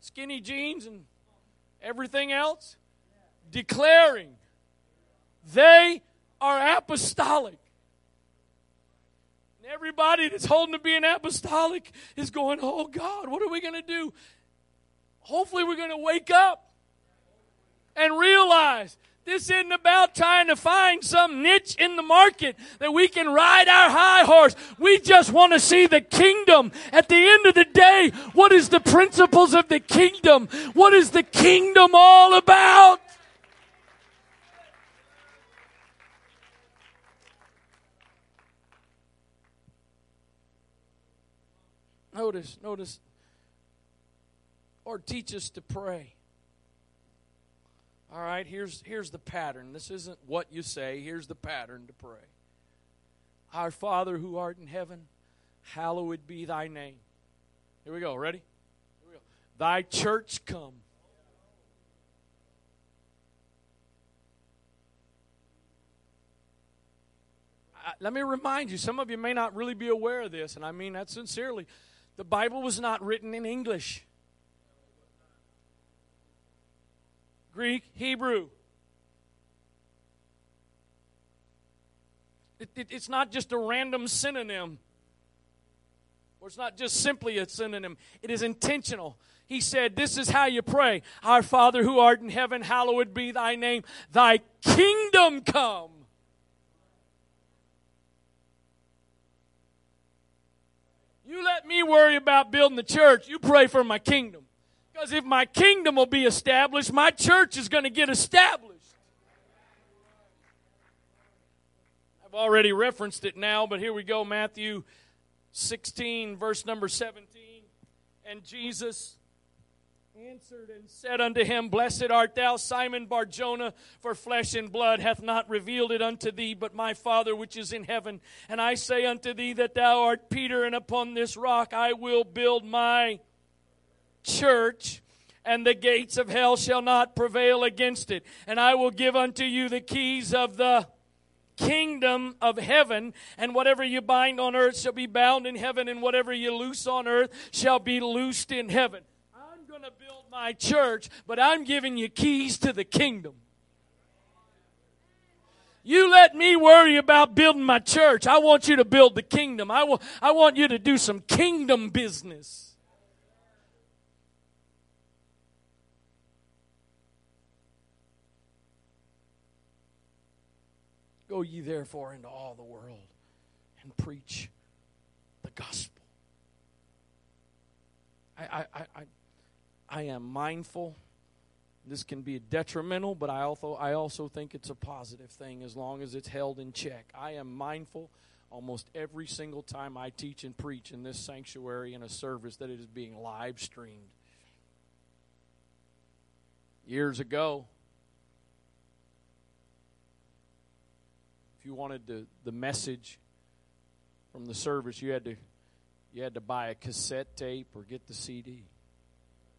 skinny jeans and everything else, declaring they are apostolic. And everybody that's holding to being apostolic is going, "Oh God, what are we going to do?" Hopefully, we're going to wake up and realize this isn't about trying to find some niche in the market that we can ride our high horse. We just want to see the kingdom. At the end of the day, what is the principles of the kingdom? What is the kingdom all about? Notice, notice, or teach us to pray. All right, here's, here's the pattern. This isn't what you say, here's the pattern to pray. Our Father who art in heaven, hallowed be thy name. Here we go. Ready? Here we go. Thy church come. Uh, let me remind you, some of you may not really be aware of this, and I mean that sincerely. The Bible was not written in English. Greek, Hebrew. It, it, it's not just a random synonym Or it's not just simply a synonym, it is intentional. He said, This is how you pray Our Father who art in heaven, hallowed be thy name. Thy kingdom come. You let me worry about building the church. You pray for my kingdom. Because if my kingdom will be established, my church is going to get established. I've already referenced it now, but here we go Matthew 16, verse number 17. And Jesus answered and said unto him, Blessed art thou, Simon Barjona, for flesh and blood hath not revealed it unto thee, but my Father which is in heaven. And I say unto thee that thou art Peter, and upon this rock I will build my church. And the gates of hell shall not prevail against it. And I will give unto you the keys of the kingdom of heaven, and whatever you bind on earth shall be bound in heaven, and whatever you loose on earth shall be loosed in heaven. I'm going to build my church, but I'm giving you keys to the kingdom. You let me worry about building my church. I want you to build the kingdom. I, will, I want you to do some kingdom business. Go ye therefore into all the world and preach the gospel. I, I, I, I am mindful. This can be detrimental, but I also, I also think it's a positive thing as long as it's held in check. I am mindful almost every single time I teach and preach in this sanctuary in a service that it is being live streamed. Years ago, you wanted the, the message from the service, you had to you had to buy a cassette tape or get the CD.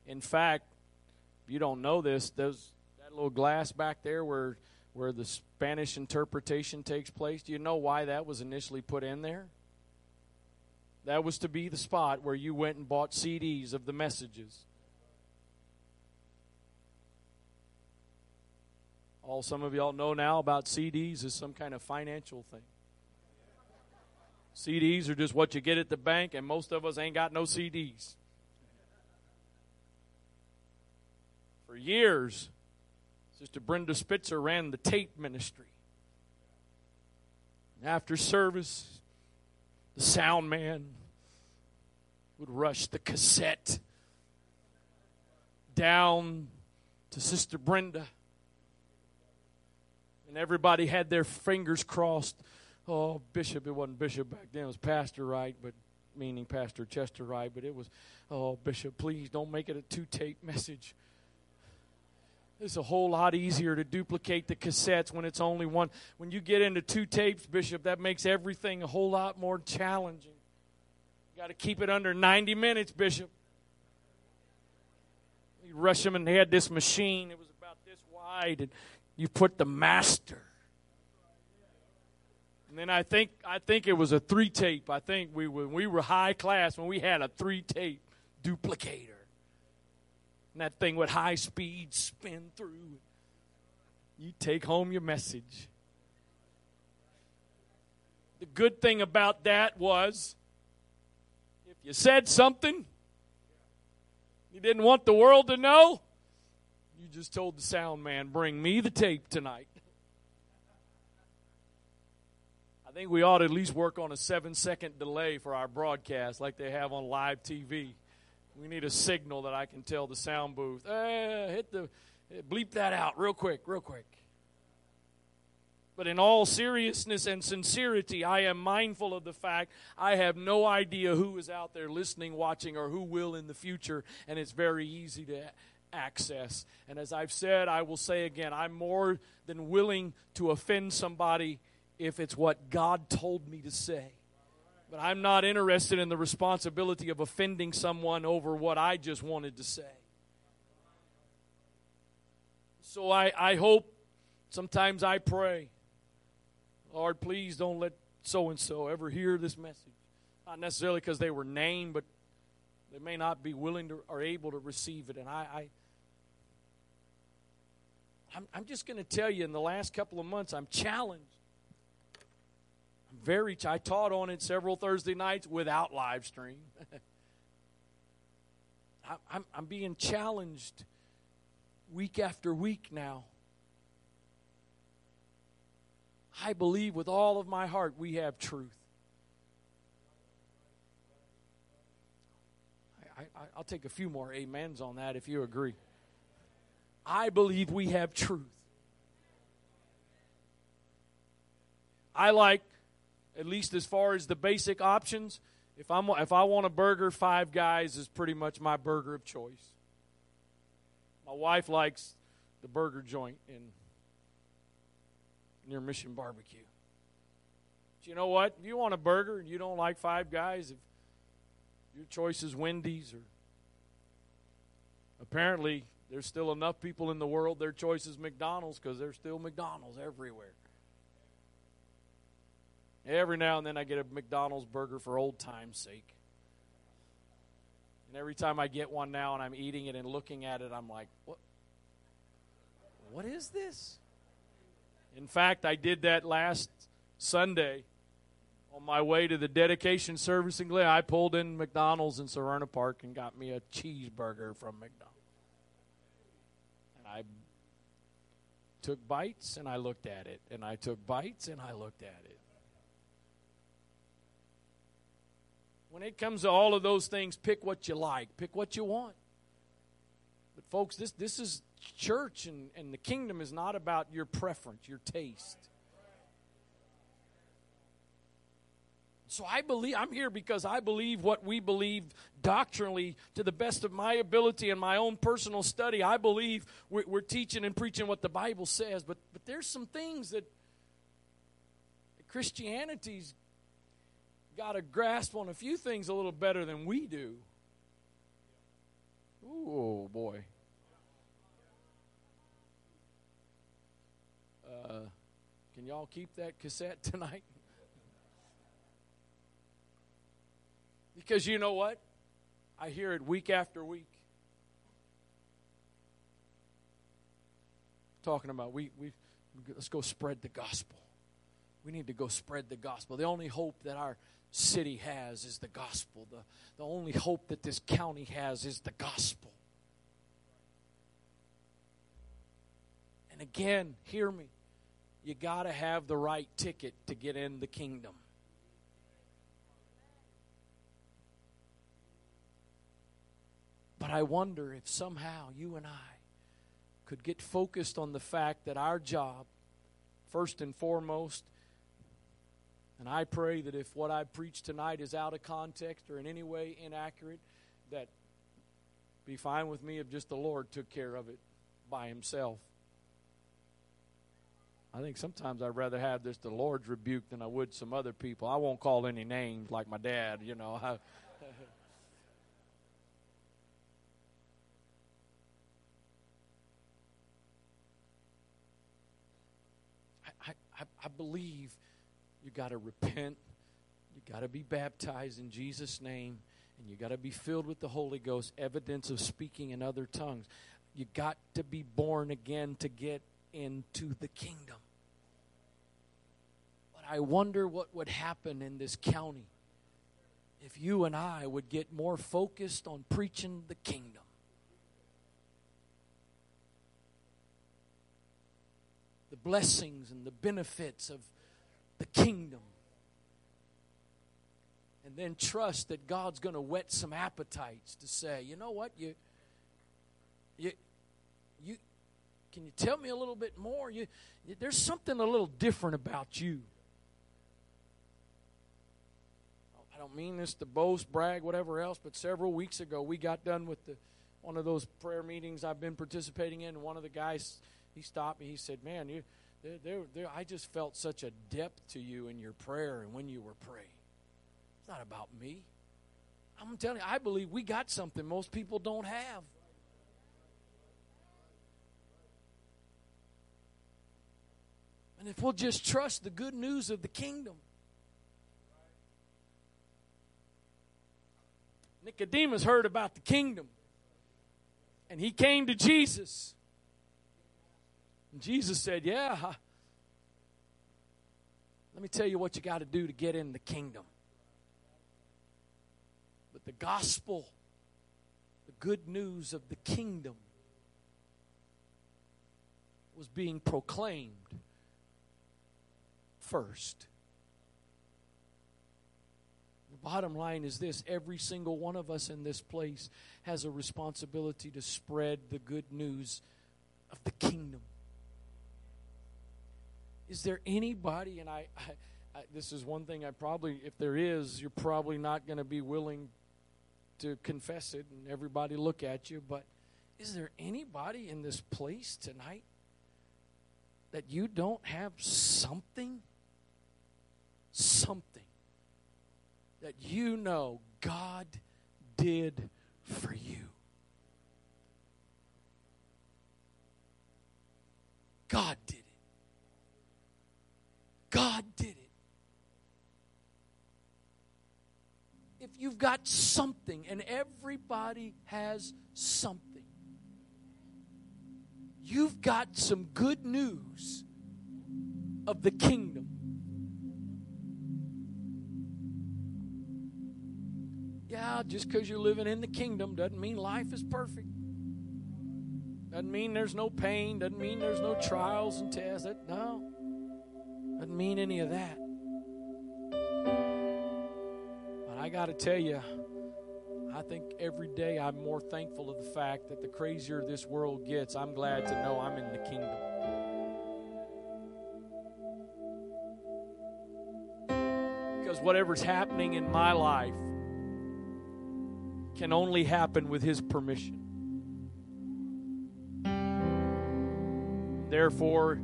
In fact, if you don't know this, those that little glass back there where where the Spanish interpretation takes place, do you know why that was initially put in there? That was to be the spot where you went and bought CDs of the messages. All some of y'all know now about CDs is some kind of financial thing. CDs are just what you get at the bank, and most of us ain't got no CDs. For years, Sister Brenda Spitzer ran the tape ministry. And after service, the sound man would rush the cassette down to Sister Brenda and everybody had their fingers crossed. Oh, Bishop, it wasn't Bishop back then, it was Pastor Wright, but meaning Pastor Chester Wright, but it was, oh, Bishop, please don't make it a two tape message. It's a whole lot easier to duplicate the cassettes when it's only one. When you get into two tapes, Bishop, that makes everything a whole lot more challenging. You got to keep it under 90 minutes, Bishop. You rush them, and they had this machine. It was about this wide, and you put the master. And then I think I think it was a three tape. I think we when we were high class when we had a three tape duplicator. And that thing would high speed spin through. You take home your message. The good thing about that was if you said something you didn't want the world to know, you just told the sound man, bring me the tape tonight. I think we ought to at least work on a seven second delay for our broadcast like they have on live TV. We need a signal that I can tell the sound booth, eh, hit the, bleep that out real quick, real quick. But in all seriousness and sincerity, I am mindful of the fact I have no idea who is out there listening, watching, or who will in the future, and it's very easy to access. And as I've said, I will say again, I'm more than willing to offend somebody if it's what God told me to say. But I'm not interested in the responsibility of offending someone over what I just wanted to say. So I, I hope, sometimes I pray, Lord, please don't let so and so ever hear this message. Not necessarily because they were named, but they may not be willing to or able to receive it. And I, I I'm, I'm just going to tell you in the last couple of months, I'm challenged. I'm very. I taught on it several Thursday nights without live stream. I'm, I'm being challenged week after week now. I believe with all of my heart we have truth. I, will take a few more amens on that if you agree. I believe we have truth. I like, at least as far as the basic options, if I'm if I want a burger, Five Guys is pretty much my burger of choice. My wife likes the burger joint in near Mission Barbecue. But you know what? If you want a burger and you don't like Five Guys, if your choice is Wendy's or apparently there's still enough people in the world their choice is McDonald's because there's still McDonald's everywhere. Every now and then I get a McDonald's burger for old time's sake. And every time I get one now and I'm eating it and looking at it, I'm like, what? What is this? In fact, I did that last Sunday on my way to the dedication service in Glen. I pulled in McDonald's in Severna Park and got me a cheeseburger from McDonald's. I took bites and I looked at it, and I took bites and I looked at it. When it comes to all of those things, pick what you like, pick what you want. But, folks, this, this is church, and, and the kingdom is not about your preference, your taste. So I believe I'm here because I believe what we believe doctrinally to the best of my ability and my own personal study. I believe we're, we're teaching and preaching what the Bible says, but but there's some things that Christianity's got a grasp on a few things a little better than we do. Oh boy. Uh, can y'all keep that cassette tonight? Because you know what? I hear it week after week. Talking about we we let's go spread the gospel. We need to go spread the gospel. The only hope that our city has is the gospel. The, the only hope that this county has is the gospel. And again, hear me. You got to have the right ticket to get in the kingdom. But I wonder if somehow you and I could get focused on the fact that our job, first and foremost, and I pray that if what I preach tonight is out of context or in any way inaccurate, that be fine with me if just the Lord took care of it by himself. I think sometimes I'd rather have this the Lord's rebuke than I would some other people. I won't call any names like my dad, you know. I, I, I believe you got to repent. You got to be baptized in Jesus' name. And you got to be filled with the Holy Ghost, evidence of speaking in other tongues. You got to be born again to get into the kingdom. But I wonder what would happen in this county if you and I would get more focused on preaching the kingdom. Blessings and the benefits of the kingdom. And then trust that God's going to whet some appetites to say, you know what, you, you, you, can you tell me a little bit more? You, there's something a little different about you. I don't mean this to boast, brag, whatever else, but several weeks ago we got done with the one of those prayer meetings I've been participating in. And one of the guys he stopped me. He said, "Man, you there, there, there, I just felt such a depth to you in your prayer and when you were praying. It's not about me. I'm telling you, I believe we got something most people don't have. And if we'll just trust the good news of the kingdom. Nicodemus heard about the kingdom. And he came to Jesus. And Jesus said, Yeah, Let me tell you what you got to do to get in the kingdom. But the gospel, the good news of the kingdom, was being proclaimed first. The bottom line is this every single one of us in this place has a responsibility to spread the good news of the kingdom. Is there anybody, and I, I, I this is one thing I probably, if there is, you're probably not going to be willing to confess it and everybody look at you, but is there anybody in this place tonight that you don't have something? Something that you know God did for you. God did it. God did it. If you've got something, and everybody has something, you've got some good news of the kingdom. Yeah, just because you're living in the kingdom doesn't mean life is perfect. Doesn't mean there's no pain. Doesn't mean there's no trials and tests. That, no. Doesn't mean any of that. But I got to tell you, I think every day I'm more thankful of the fact that the crazier this world gets, I'm glad to know I'm in the kingdom. Because whatever's happening in my life can only happen with His permission. Therefore,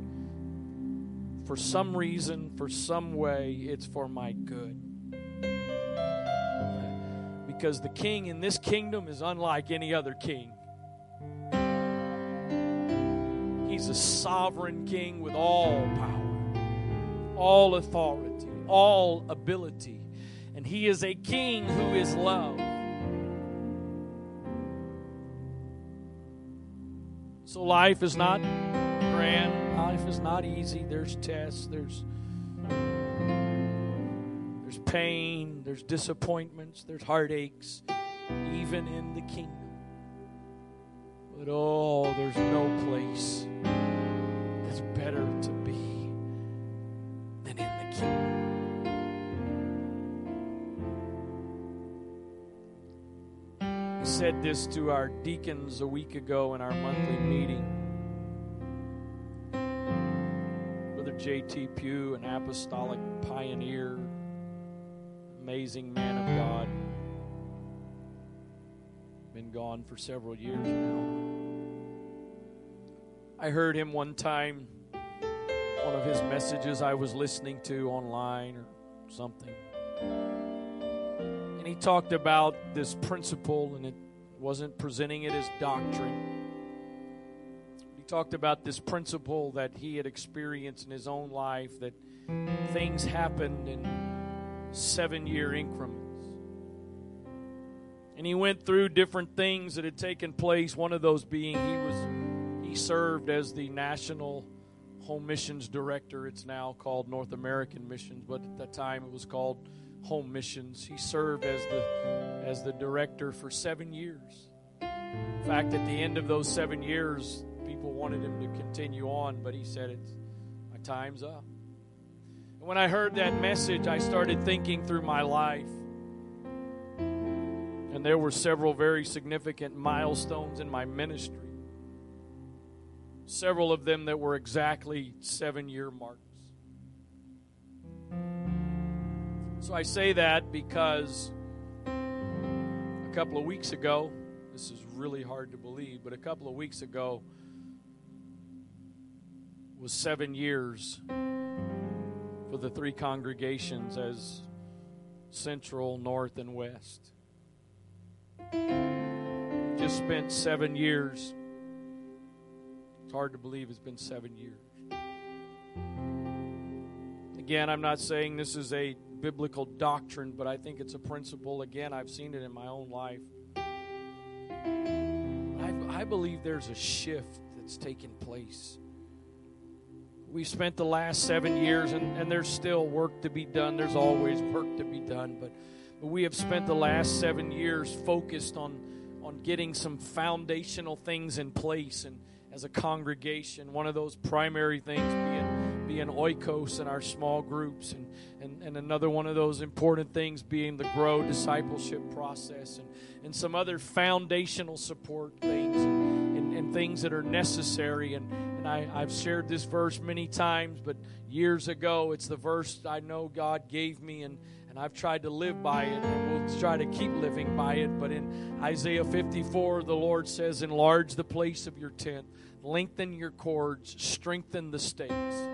for some reason, for some way, it's for my good. Because the king in this kingdom is unlike any other king. He's a sovereign king with all power, all authority, all ability. And he is a king who is love. So life is not grand. Life is not easy. There's tests, there's there's pain, there's disappointments, there's heartaches, even in the kingdom. But oh, there's no place that's better to be than in the kingdom. Said this to our deacons a week ago in our monthly meeting. J.T. Pugh, an apostolic pioneer, amazing man of God. Been gone for several years now. I heard him one time, one of his messages I was listening to online or something. And he talked about this principle, and it wasn't presenting it as doctrine talked about this principle that he had experienced in his own life that things happened in seven year increments. And he went through different things that had taken place. One of those being he was he served as the national home missions director. It's now called North American Missions, but at that time it was called Home Missions. He served as the as the director for seven years. In fact, at the end of those seven years, people wanted him to continue on, but he said, It's my time's up. And when I heard that message, I started thinking through my life. And there were several very significant milestones in my ministry. Several of them that were exactly seven year marks. So I say that because a couple of weeks ago, this is really hard to believe, but a couple of weeks ago, was seven years for the three congregations as Central, North, and West. Just spent seven years. It's hard to believe it's been seven years. Again, I'm not saying this is a biblical doctrine, but I think it's a principle. Again, I've seen it in my own life. I, I believe there's a shift that's taken place we've spent the last seven years, and, and there's still work to be done. There's always work to be done, but, but we have spent the last seven years focused on, on getting some foundational things in place and as a congregation. One of those primary things being being oikos in our small groups, and, and, and another one of those important things being the grow discipleship process, and, and some other foundational support things and, and, and things that are necessary. And, I, I've shared this verse many times, but years ago, it's the verse I know God gave me, and, and I've tried to live by it, and we'll try to keep living by it. But in Isaiah 54, the Lord says, Enlarge the place of your tent lengthen your cords, strengthen the stakes.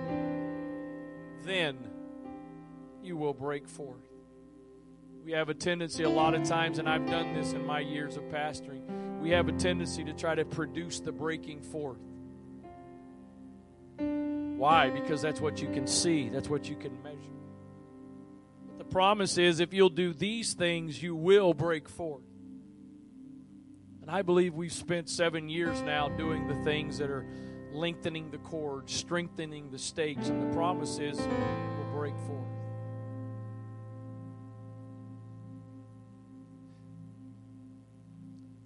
Then you will break forth. We have a tendency, a lot of times, and I've done this in my years of pastoring, we have a tendency to try to produce the breaking forth. Why? Because that's what you can see, that's what you can measure. But the promise is if you'll do these things, you will break forth. And I believe we've spent seven years now doing the things that are lengthening the cord, strengthening the stakes, and the promise is we'll break forth.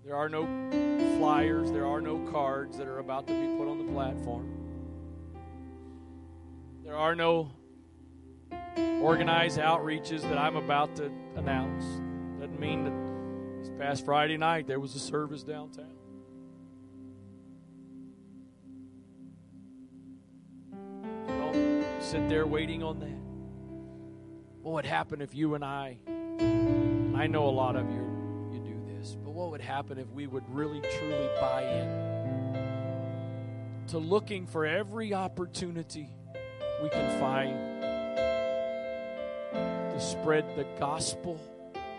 There are no flyers, there are no cards that are about to be put on the platform. There are no organized outreaches that I'm about to announce. Doesn't mean that this past Friday night, there was a service downtown. Don't sit there waiting on that. What would happen if you and I, I know a lot of you, you do this, but what would happen if we would really truly buy in to looking for every opportunity we can find to spread the gospel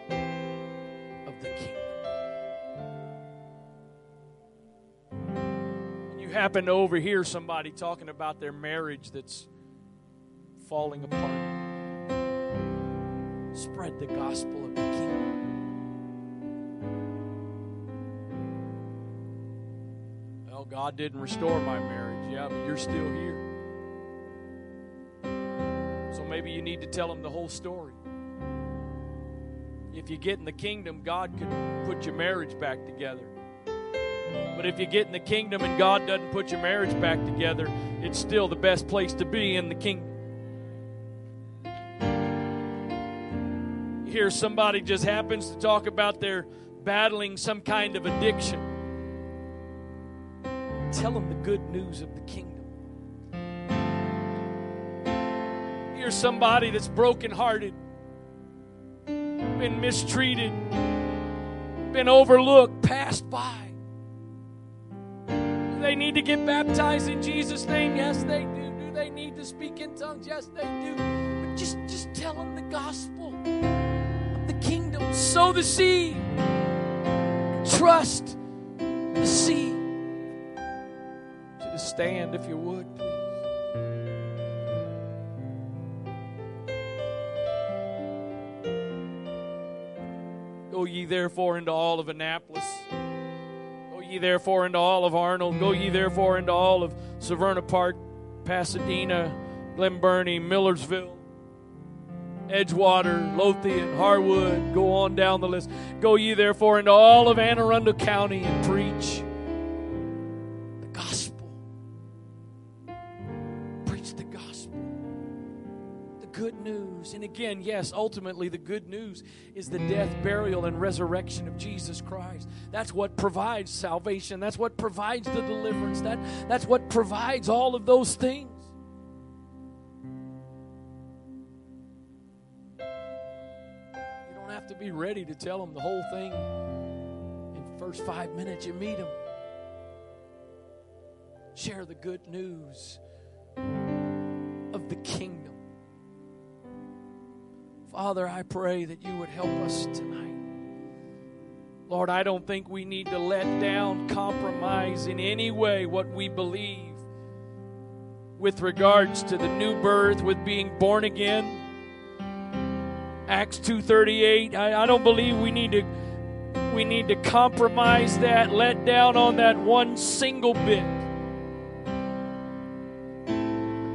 of the kingdom. When you happen to overhear somebody talking about their marriage that's falling apart, spread the gospel of the kingdom. Well, God didn't restore my marriage. Yeah, but you're still here. Maybe you need to tell them the whole story if you get in the kingdom, God could put your marriage back together. But if you get in the kingdom and God doesn't put your marriage back together, it's still the best place to be in the kingdom. Here, somebody just happens to talk about their battling some kind of addiction. Tell them the good news of the kingdom. Somebody that's brokenhearted been mistreated, been overlooked, passed by. Do they need to get baptized in Jesus' name? Yes, they do. Do they need to speak in tongues? Yes, they do. But just, just tell them the gospel of the kingdom. Sow the seed. Trust the seed. To stand, if you would, please. Ye therefore into all of Annapolis. Go ye therefore into all of Arnold. Go ye therefore into all of Severna Park, Pasadena, Glen Burnie, Millersville, Edgewater, Lothian, Harwood. Go on down the list. Go ye therefore into all of Anne Arundel County and preach And again, yes, ultimately, the good news is the death, burial, and resurrection of Jesus Christ. That's what provides salvation. That's what provides the deliverance. That, that's what provides all of those things. You don't have to be ready to tell them the whole thing in the first five minutes you meet them. Share the good news of the kingdom. Father, I pray that you would help us tonight. Lord, I don't think we need to let down, compromise in any way what we believe with regards to the new birth, with being born again. Acts 2:38. I, I don't believe we need to we need to compromise that, let down on that one single bit.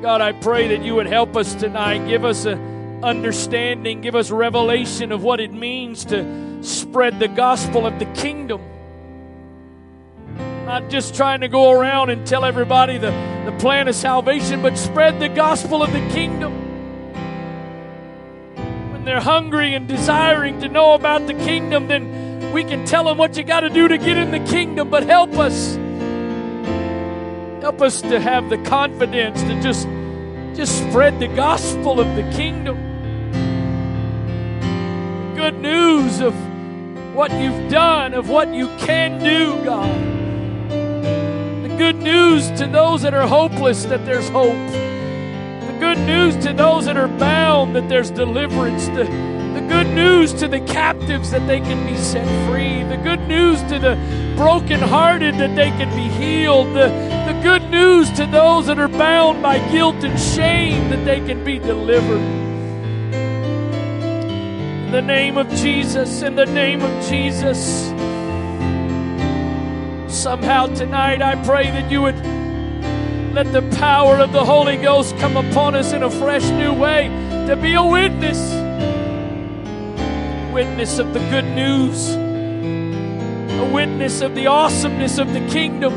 God, I pray that you would help us tonight. Give us a understanding, give us revelation of what it means to spread the gospel of the kingdom. Not just trying to go around and tell everybody the, the plan of salvation, but spread the gospel of the kingdom. When they're hungry and desiring to know about the kingdom, then we can tell them what you got to do to get in the kingdom. But help us. Help us to have the confidence to just, just spread the gospel of the kingdom. Good news of what you've done, of what you can do, God. The good news to those that are hopeless that there's hope. The good news to those that are bound that there's deliverance. The, the good news to the captives that they can be set free. The good news to the brokenhearted that they can be healed. The, the good news to those that are bound by guilt and shame that they can be delivered the name of Jesus, in the name of Jesus. Somehow tonight, I pray that you would let the power of the Holy Ghost come upon us in a fresh new way to be a witness. Witness of the good news, a witness of the awesomeness of the kingdom.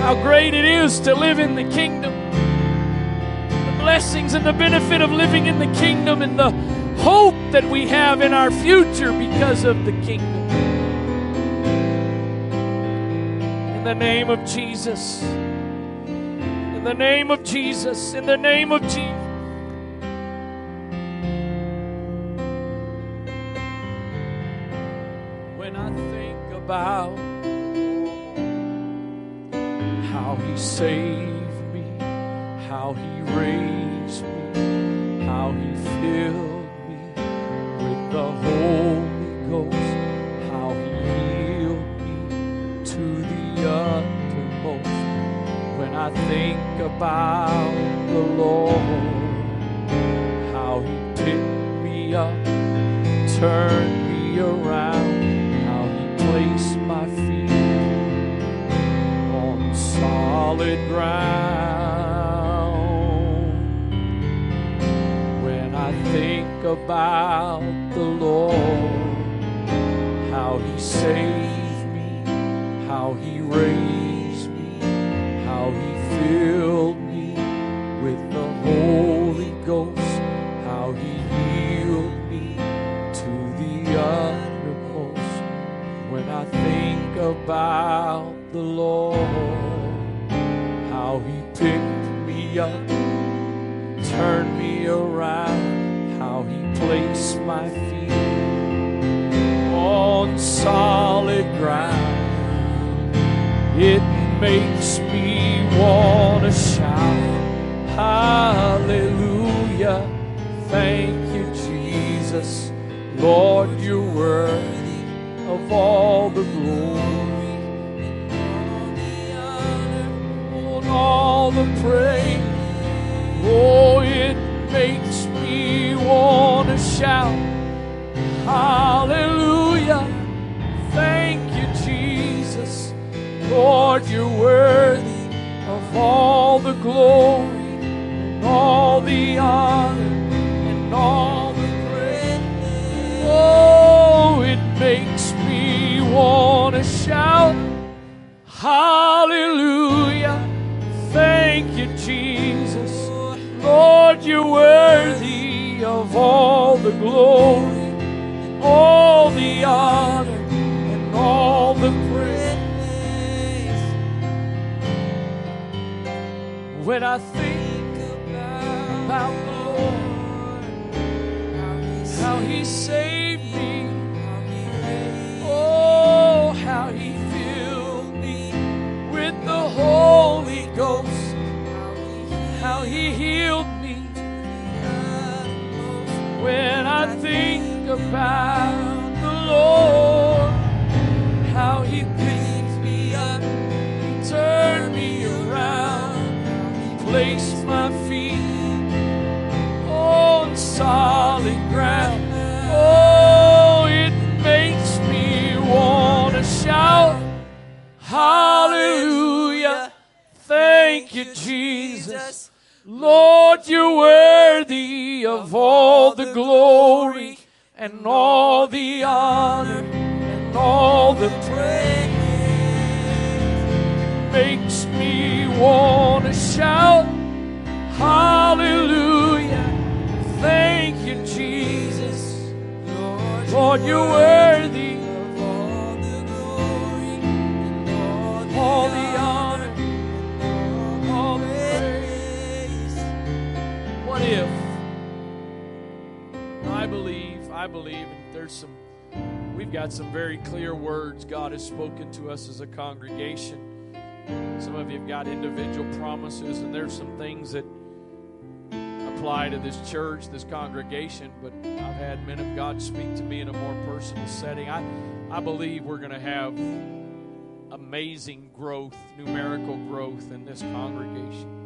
How great it is to live in the kingdom blessings and the benefit of living in the kingdom and the hope that we have in our future because of the kingdom. In the name of Jesus. In the name of Jesus. In the name of Jesus. When I think about how He saved He me, how He filled me with the Holy Ghost, how He healed me to the uttermost. When I think about the Lord, how He picked me up, turned me around, how He placed my feet on solid ground. About the Lord, how He saved me, how He raised me, how He filled me with the Holy Ghost, how He healed me to the uttermost. When I think about the Lord, how He picked me up, turned me around, placed my feet on solid ground. It makes me want to shout, Hallelujah. Thank you, Jesus. Lord, you're worthy of all the glory, and all the praise. Oh, it makes want to shout, Hallelujah. Thank you, Jesus. Lord, you're worthy of all the glory, and all the honor, and all the praise. Oh, it makes me want to shout, Hallelujah. Thank you, Jesus. Lord, you're worthy of all the glory, all the honor, and all the praise. When I think about the Lord, how He saved When I think about the Lord, how He picked me up, He turned me around, He placed my feet on solid ground. Oh, it makes me want to shout, Hallelujah. Thank you, Jesus. Lord, you're worthy of all the glory and all the honor and all the praise. Makes me want to shout, Hallelujah. Thank you, Jesus. Lord, you're worthy of all the glory and all the honor, What if? I believe, I believe, and there's some, we've got some very clear words God has spoken to us as a congregation. Some of you have got individual promises, and there's some things that apply to this church, this congregation, but I've had men of God speak to me in a more personal setting. I, I believe we're going to have amazing growth, numerical growth in this congregation.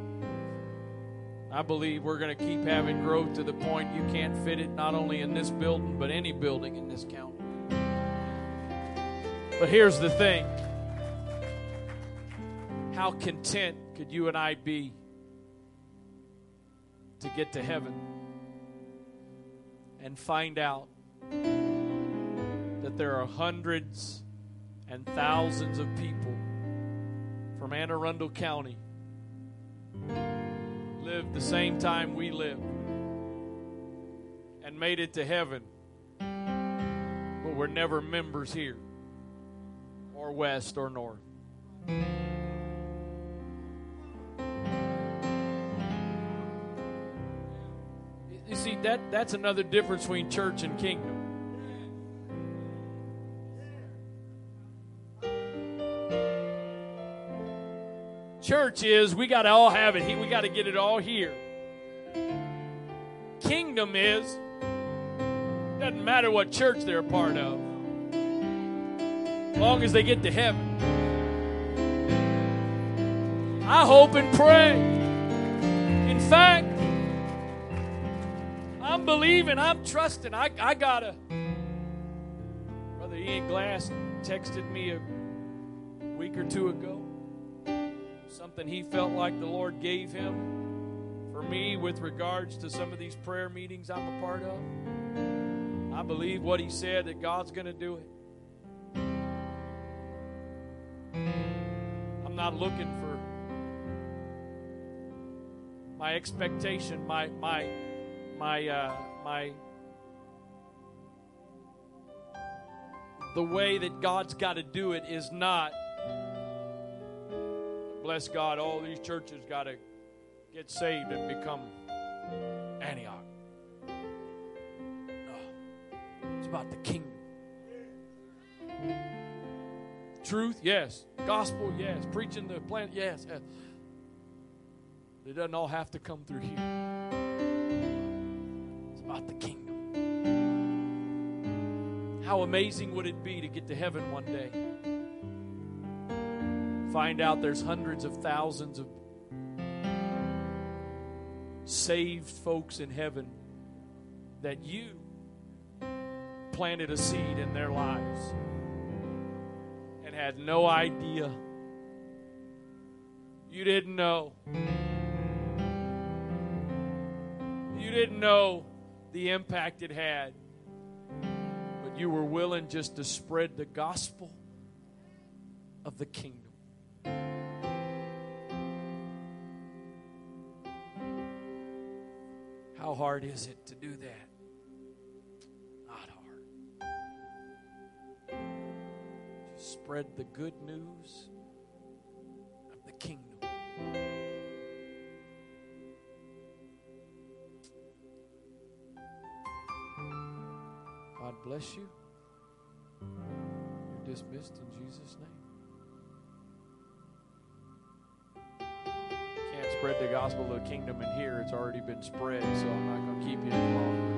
I believe we're going to keep having growth to the point you can't fit it not only in this building, but any building in this county. But here's the thing how content could you and I be to get to heaven and find out that there are hundreds and thousands of people from Anne Arundel County lived the same time we live and made it to heaven, but were never members here or west or north. You see, that, that's another difference between church and kingdom. Church is we got to all have it. We got to get it all here. Kingdom is doesn't matter what church they're a part of, as long as they get to heaven. I hope and pray. In fact, I'm believing, I'm trusting. I, I gotta. Brother Ian Glass texted me a week or two ago something he felt like the Lord gave him for me with regards to some of these prayer meetings I'm a part of. I believe what he said that God's going to do it. I'm not looking for my expectation, my my my uh, my the way that God's got to do it is not bless God, all these churches got to get saved and become Antioch. No, it's about the kingdom. Truth, yes. Gospel, yes. Preaching the plan, yes. It doesn't all have to come through here. It's about the kingdom. How amazing would it be to get to heaven one day? Find out there's hundreds of thousands of saved folks in heaven that you planted a seed in their lives and had no idea. You didn't know. You didn't know the impact it had. But you were willing just to spread the gospel of the kingdom. How hard is it to do that? Not hard. Just spread the good news of the kingdom. God bless you. You're dismissed in Jesus' name. Spread the gospel of the kingdom in here. It's already been spread, so I'm not going to keep you any longer.